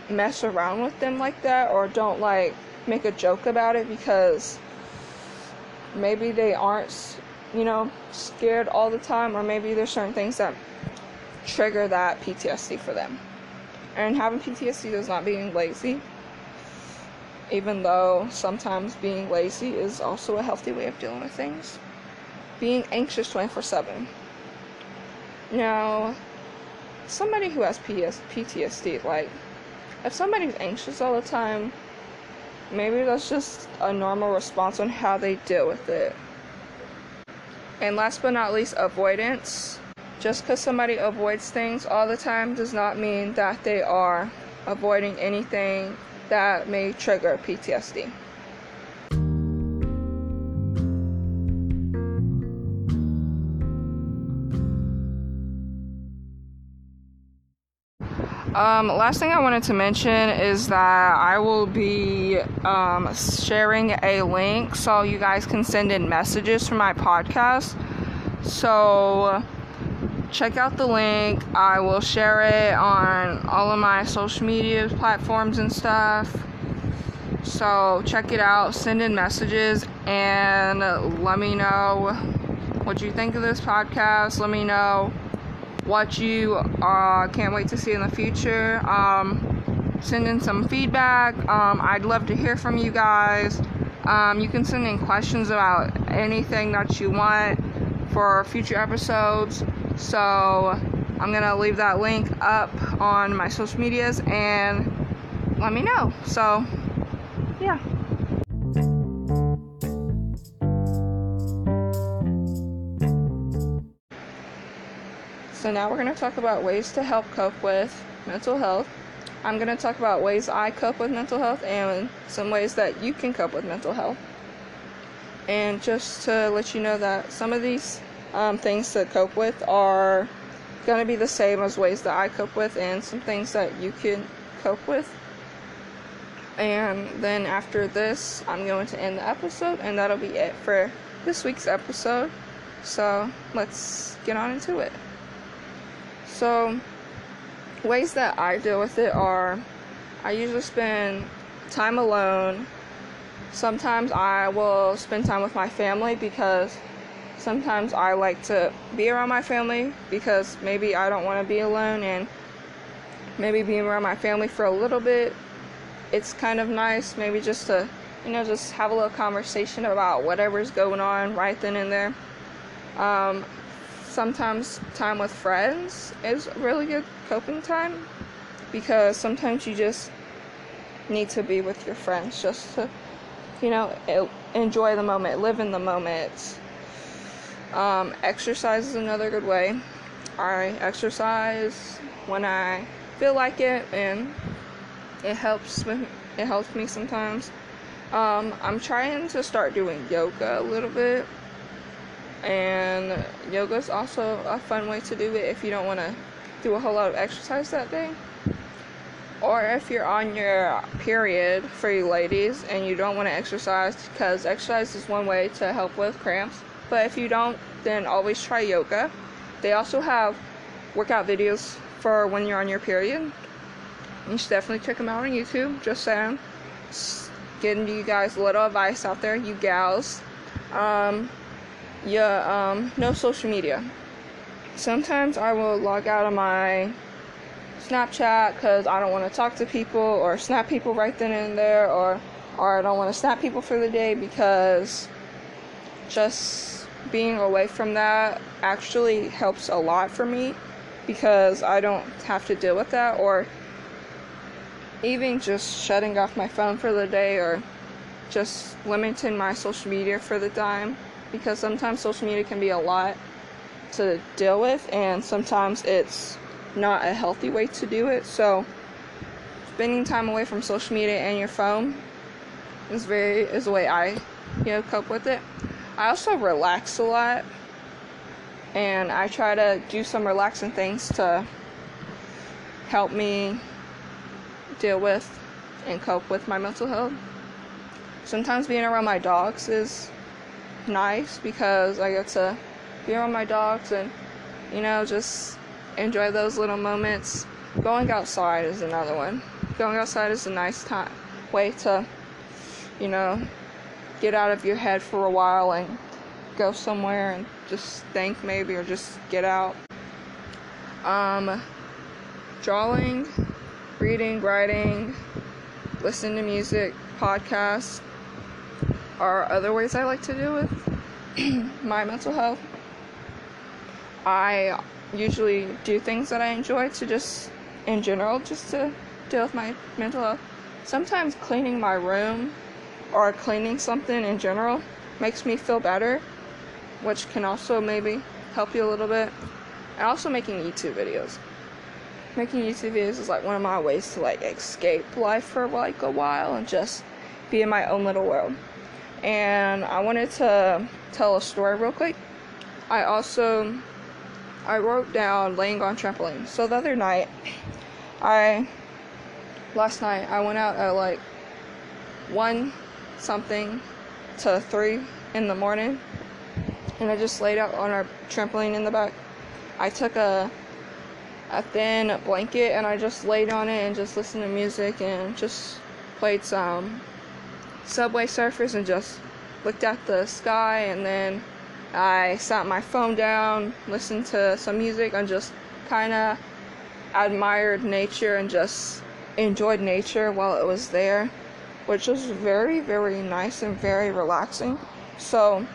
mess around with them like that or don't like make a joke about it because maybe they aren't, you know, scared all the time, or maybe there's certain things that trigger that PTSD for them. And having PTSD does not being lazy, even though sometimes being lazy is also a healthy way of dealing with things. Being anxious 24 7. Now, somebody who has PTSD, like, if somebody's anxious all the time, maybe that's just a normal response on how they deal with it. And last but not least, avoidance. Just because somebody avoids things all the time does not mean that they are avoiding anything that may trigger PTSD. Um, last thing I wanted to mention is that I will be um, sharing a link so you guys can send in messages for my podcast. So check out the link. I will share it on all of my social media platforms and stuff. So check it out, send in messages, and let me know what you think of this podcast. Let me know what you uh, can't wait to see in the future. Um, send in some feedback. Um, I'd love to hear from you guys. Um, you can send in questions about anything that you want for future episodes. So I'm gonna leave that link up on my social medias and let me know. So yeah. So now we're going to talk about ways to help cope with mental health. I'm going to talk about ways I cope with mental health and some ways that you can cope with mental health. And just to let you know that some of these um, things to cope with are going to be the same as ways that I cope with, and some things that you can cope with. And then after this, I'm going to end the episode, and that'll be it for this week's episode. So let's get on into it. So, ways that I deal with it are I usually spend time alone. Sometimes I will spend time with my family because sometimes I like to be around my family because maybe I don't want to be alone and maybe being around my family for a little bit it's kind of nice maybe just to you know just have a little conversation about whatever's going on right then and there um, sometimes time with friends is really good coping time because sometimes you just need to be with your friends just to, you know, enjoy the moment, live in the moment. Um, exercise is another good way. I exercise when I feel like it, and it helps. Me, it helps me sometimes. Um, I'm trying to start doing yoga a little bit and yoga is also a fun way to do it if you don't want to do a whole lot of exercise that day. Or if you're on your period for you ladies and you don't want to exercise, because exercise is one way to help with cramps. But if you don't, then always try yoga. They also have workout videos for when you're on your period. You should definitely check them out on YouTube. Just saying. getting you guys a little advice out there, you gals. Um, yeah, um, no social media. Sometimes I will log out of my Snapchat because I don't want to talk to people or snap people right then and there, or or I don't want to snap people for the day because just being away from that actually helps a lot for me because I don't have to deal with that or even just shutting off my phone for the day or just limiting my social media for the time because sometimes social media can be a lot to deal with and sometimes it's not a healthy way to do it. So spending time away from social media and your phone is very is the way I, you know, cope with it. I also relax a lot and I try to do some relaxing things to help me deal with and cope with my mental health. Sometimes being around my dogs is nice because I get to be around my dogs and, you know, just enjoy those little moments. Going outside is another one. Going outside is a nice time way to, you know, get out of your head for a while and go somewhere and just think maybe or just get out. Um, drawing, reading, writing, listening to music, podcasts are other ways I like to deal with my mental health. I usually do things that I enjoy to just, in general, just to deal with my mental health. Sometimes cleaning my room or cleaning something in general makes me feel better, which can also maybe help you a little bit. And also making YouTube videos. Making YouTube videos is like one of my ways to like escape life for like a while and just be in my own little world. And I wanted to tell a story real quick. I also I wrote down laying on trampoline. So the other night, I last night I went out at like one something to three in the morning, and I just laid out on our trampoline in the back. I took a a thin blanket and I just laid on it and just listened to music and just played some Subway Surfers and just looked at the sky and then I sat my phone down, listened to some music, and just kind of admired nature and just enjoyed nature while it was there, which was very, very nice and very relaxing. So,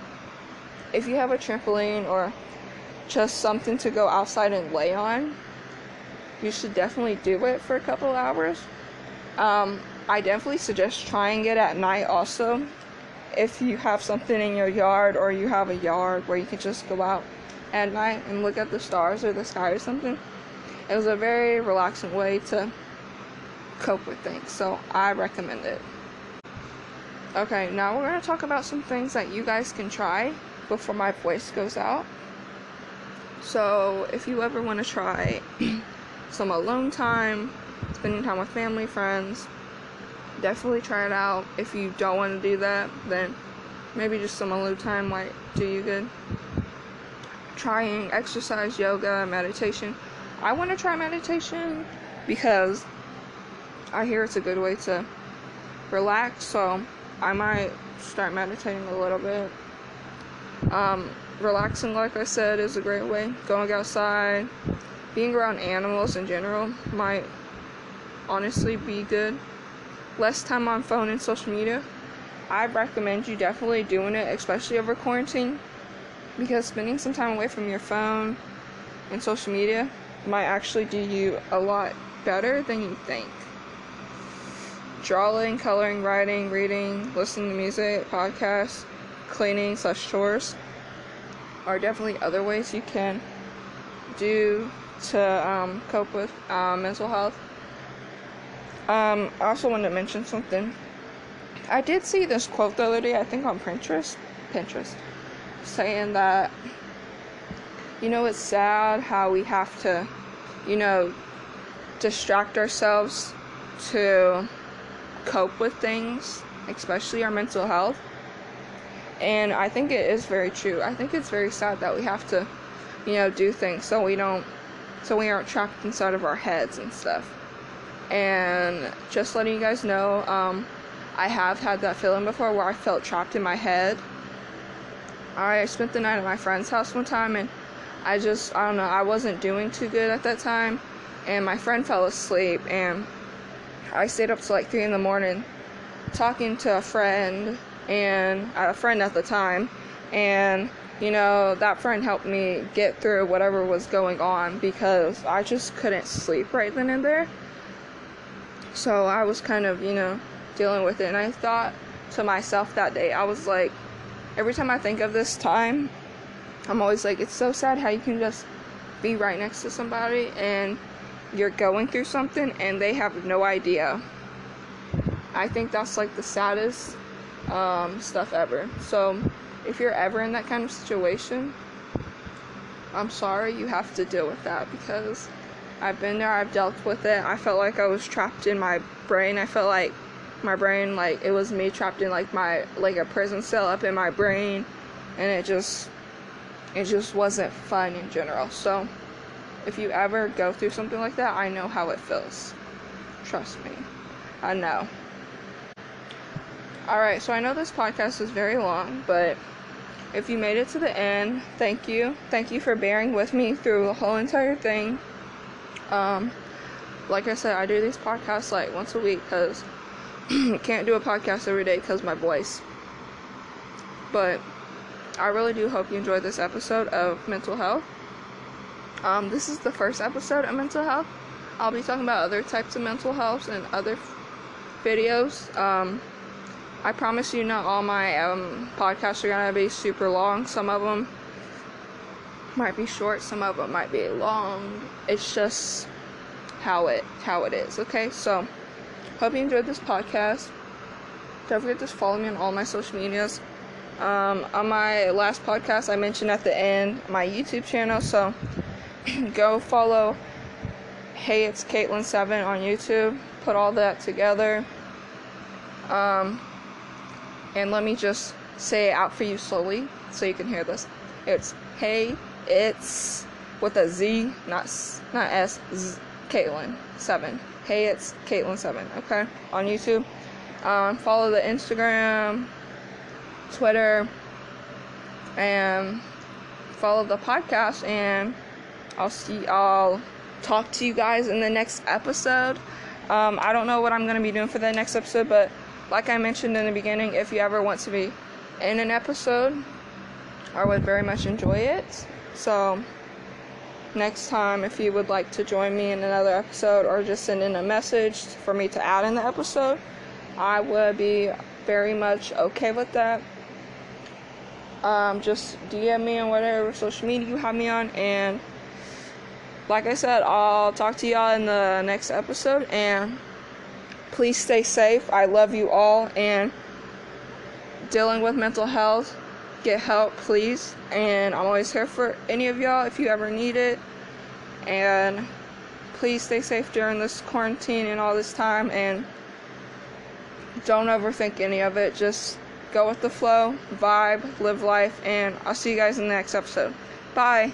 if you have a trampoline or just something to go outside and lay on, you should definitely do it for a couple hours. Um, I definitely suggest trying it at night also if you have something in your yard or you have a yard where you can just go out at night and look at the stars or the sky or something. It was a very relaxing way to cope with things, so I recommend it. Okay, now we're going to talk about some things that you guys can try before my voice goes out. So, if you ever want to try some alone time, spending time with family, friends, definitely try it out. If you don't want to do that, then maybe just some alone time might do you good. Trying exercise, yoga, meditation. I want to try meditation because I hear it's a good way to relax, so I might start meditating a little bit. Um, relaxing, like I said, is a great way. Going outside, being around animals in general might honestly be good less time on phone and social media, I recommend you definitely doing it, especially over quarantine, because spending some time away from your phone and social media might actually do you a lot better than you think. Drawing, coloring, writing, reading, listening to music, podcasts, cleaning, such chores are definitely other ways you can do to um, cope with um, mental health. Um, I also wanted to mention something. I did see this quote the other day, I think on Pinterest, Pinterest, saying that, you know, it's sad how we have to, you know, distract ourselves to cope with things, especially our mental health. And I think it is very true. I think it's very sad that we have to, you know, do things so we don't, so we aren't trapped inside of our heads and stuff. And just letting you guys know, um, I have had that feeling before where I felt trapped in my head. I spent the night at my friend's house one time and I just, I don't know, I wasn't doing too good at that time. And my friend fell asleep and I stayed up till like 3 in the morning talking to a friend and a friend at the time. And, you know, that friend helped me get through whatever was going on because I just couldn't sleep right then and there. So I was kind of, you know, dealing with it. And I thought to myself that day, I was like, every time I think of this time, I'm always like, it's so sad how you can just be right next to somebody and you're going through something and they have no idea. I think that's like the saddest um, stuff ever. So if you're ever in that kind of situation, I'm sorry you have to deal with that because I've been there, I've dealt with it. I felt like I was trapped in my brain. I felt like my brain like it was me trapped in like my like a prison cell up in my brain and it just it just wasn't fun in general. So if you ever go through something like that, I know how it feels. Trust me. I know. Alright, so I know this podcast is very long, but if you made it to the end, thank you. Thank you for bearing with me through the whole entire thing. Um, like I said, I do these podcasts like once a week because can't do a podcast every day because my voice. But I really do hope you enjoyed this episode of mental health. Um, this is the first episode of mental health. I'll be talking about other types of mental health and other f- videos. Um, I promise you, not all my um, podcasts are gonna be super long. Some of them might be short. Some of them might be long. It's just how it how it is. Okay, so hope you enjoyed this podcast. Don't forget to follow me on all my social medias. Um, on my last podcast, I mentioned at the end my YouTube channel, so go follow. Hey, it's Caitlin Seven on YouTube. Put all that together. Um, and let me just say it out for you slowly so you can hear this. It's hey, it's with a Z, not not S. Z, Caitlin seven. Hey, it's Caitlin seven. Okay, on YouTube. Um, follow the Instagram, Twitter, and follow the podcast. And I'll see. I'll talk to you guys in the next episode. Um, I don't know what I'm gonna be doing for the next episode, but like I mentioned in the beginning, if you ever want to be in an episode, I would very much enjoy it. So, next time, if you would like to join me in another episode or just send in a message for me to add in the episode, I would be very much okay with that. Um, just DM me on whatever social media you have me on, and like I said, I'll talk to y'all in the next episode. And please stay safe. I love you all, and dealing with mental health, get help, please. And I'm always here for any of y'all if you ever need it. And please stay safe during this quarantine and all this time. And don't overthink any of it. Just go with the flow, vibe, live life, and I'll see you guys in the next episode. Bye.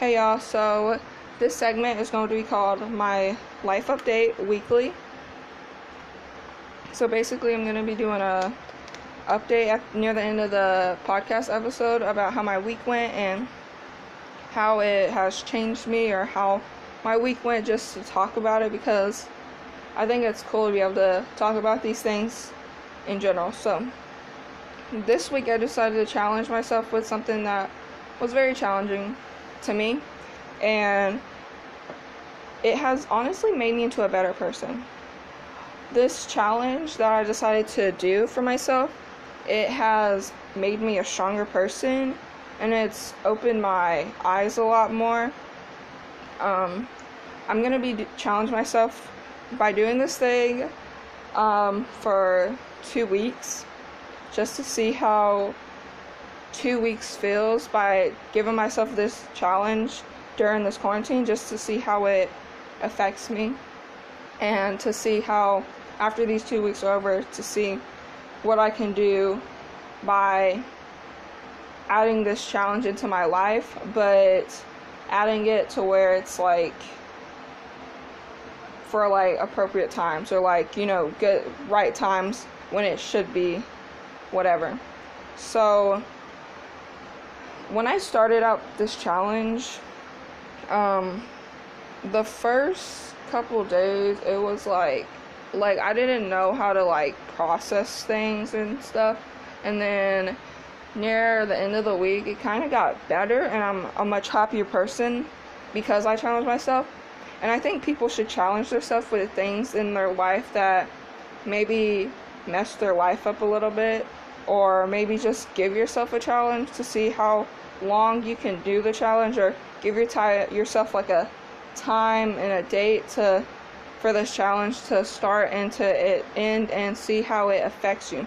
Hey y'all, so this segment is going to be called My Life Update Weekly. So basically, I'm going to be doing a update at, near the end of the podcast episode about how my week went and how it has changed me or how my week went just to talk about it because I think it's cool to be able to talk about these things in general. So this week I decided to challenge myself with something that was very challenging to me and it has honestly made me into a better person. This challenge that I decided to do for myself, it has made me a stronger person and it's opened my eyes a lot more. Um, I'm gonna be challenge myself by doing this thing um, for two weeks just to see how two weeks feels by giving myself this challenge during this quarantine just to see how it affects me. And to see how after these two weeks are over to see what I can do by adding this challenge into my life but adding it to where it's like for like appropriate times or like you know good right times when it should be whatever. So when I started out this challenge, um, the first couple days it was like like I didn't know how to like process things and stuff, and then near the end of the week it kind of got better, and I'm a much happier person because I challenged myself. And I think people should challenge themselves with things in their life that maybe mess their life up a little bit or maybe just give yourself a challenge to see how long you can do the challenge or give your time yourself like a time and a date to for this challenge to start and to it end and see how it affects you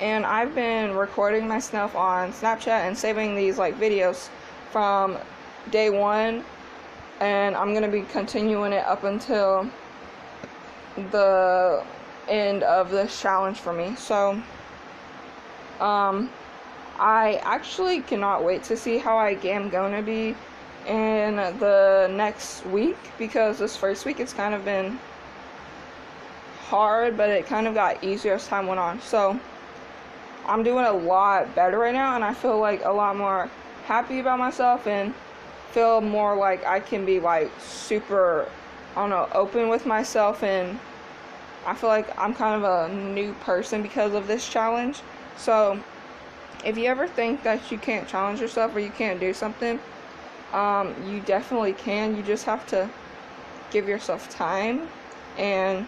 and I've been recording myself on Snapchat and saving these like videos from day one and I'm gonna be continuing it up until the end of this challenge for me. So, um, I actually cannot wait to see how I am to be in the next week because this first week it's kind of been hard, but it kind of got easier as time went on. So, I'm doing a lot better right now, and I feel like a lot more happy about myself and feel more like I can be like super, I don't know, open with myself and I feel like I'm kind of a new person because of this challenge. So, if you ever think that you can't challenge yourself or you can't do something, um, you definitely can. You just have to give yourself time and,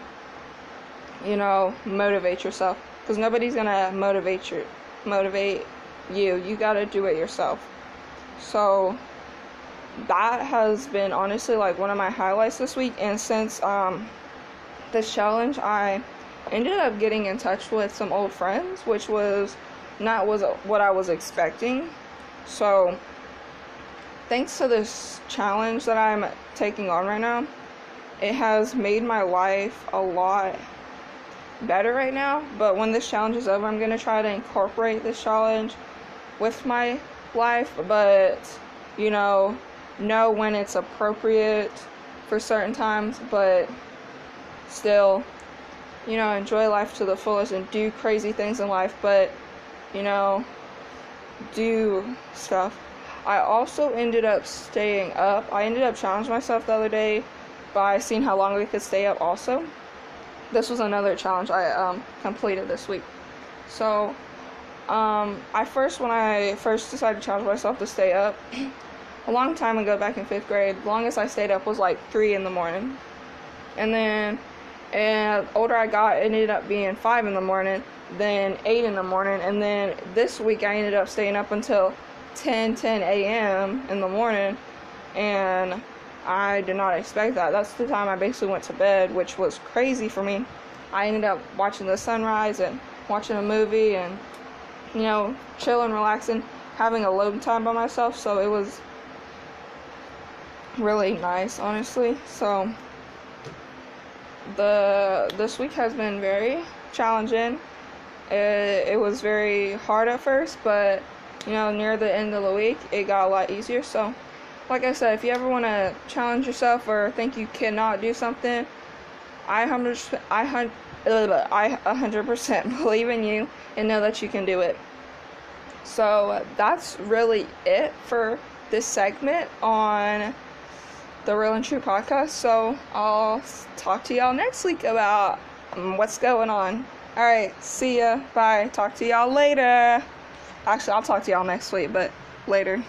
you know, motivate yourself. Because nobody's gonna motivate you. Motivate you. You gotta do it yourself. So that has been honestly like one of my highlights this week. And since um, this challenge, I ended up getting in touch with some old friends, which was not was what I was expecting. So thanks to this challenge that I'm taking on right now, it has made my life a lot better right now. But when this challenge is over, I'm gonna try to incorporate this challenge with my life, but you know, know when it's appropriate for certain times, but still, you know, enjoy life to the fullest and do crazy things in life, but, you know, do stuff. I also ended up staying up. I ended up challenging myself the other day by seeing how long we could stay up also. This was another challenge I um, completed this week. So, um, I first, when I first decided to challenge myself to stay up, a long time ago back in fifth grade, the longest I stayed up was like 3 in the morning. And then, and older I got, it ended up being 5 in the morning, then 8 in the morning, and then this week I ended up staying up until 10, 10 a.m. in the morning, and I did not expect that. That's the time I basically went to bed, which was crazy for me. I ended up watching the sunrise and watching a movie and, you know, chilling, relaxing, having alone time by myself, so it was really nice, honestly. So the this week has been very challenging. It, it was very hard at first, but you know, near the end of the week, it got a lot easier. So, like I said, if you ever want to challenge yourself or think you cannot do something, I hundred I hundred, I 100% believe in you and know that you can do it. So that's really it for this segment on the Real and True podcast. So I'll talk to y'all next week about um, what's going on. All right, see ya. Bye. Talk to y'all later. Actually, I'll talk to y'all next week, but later.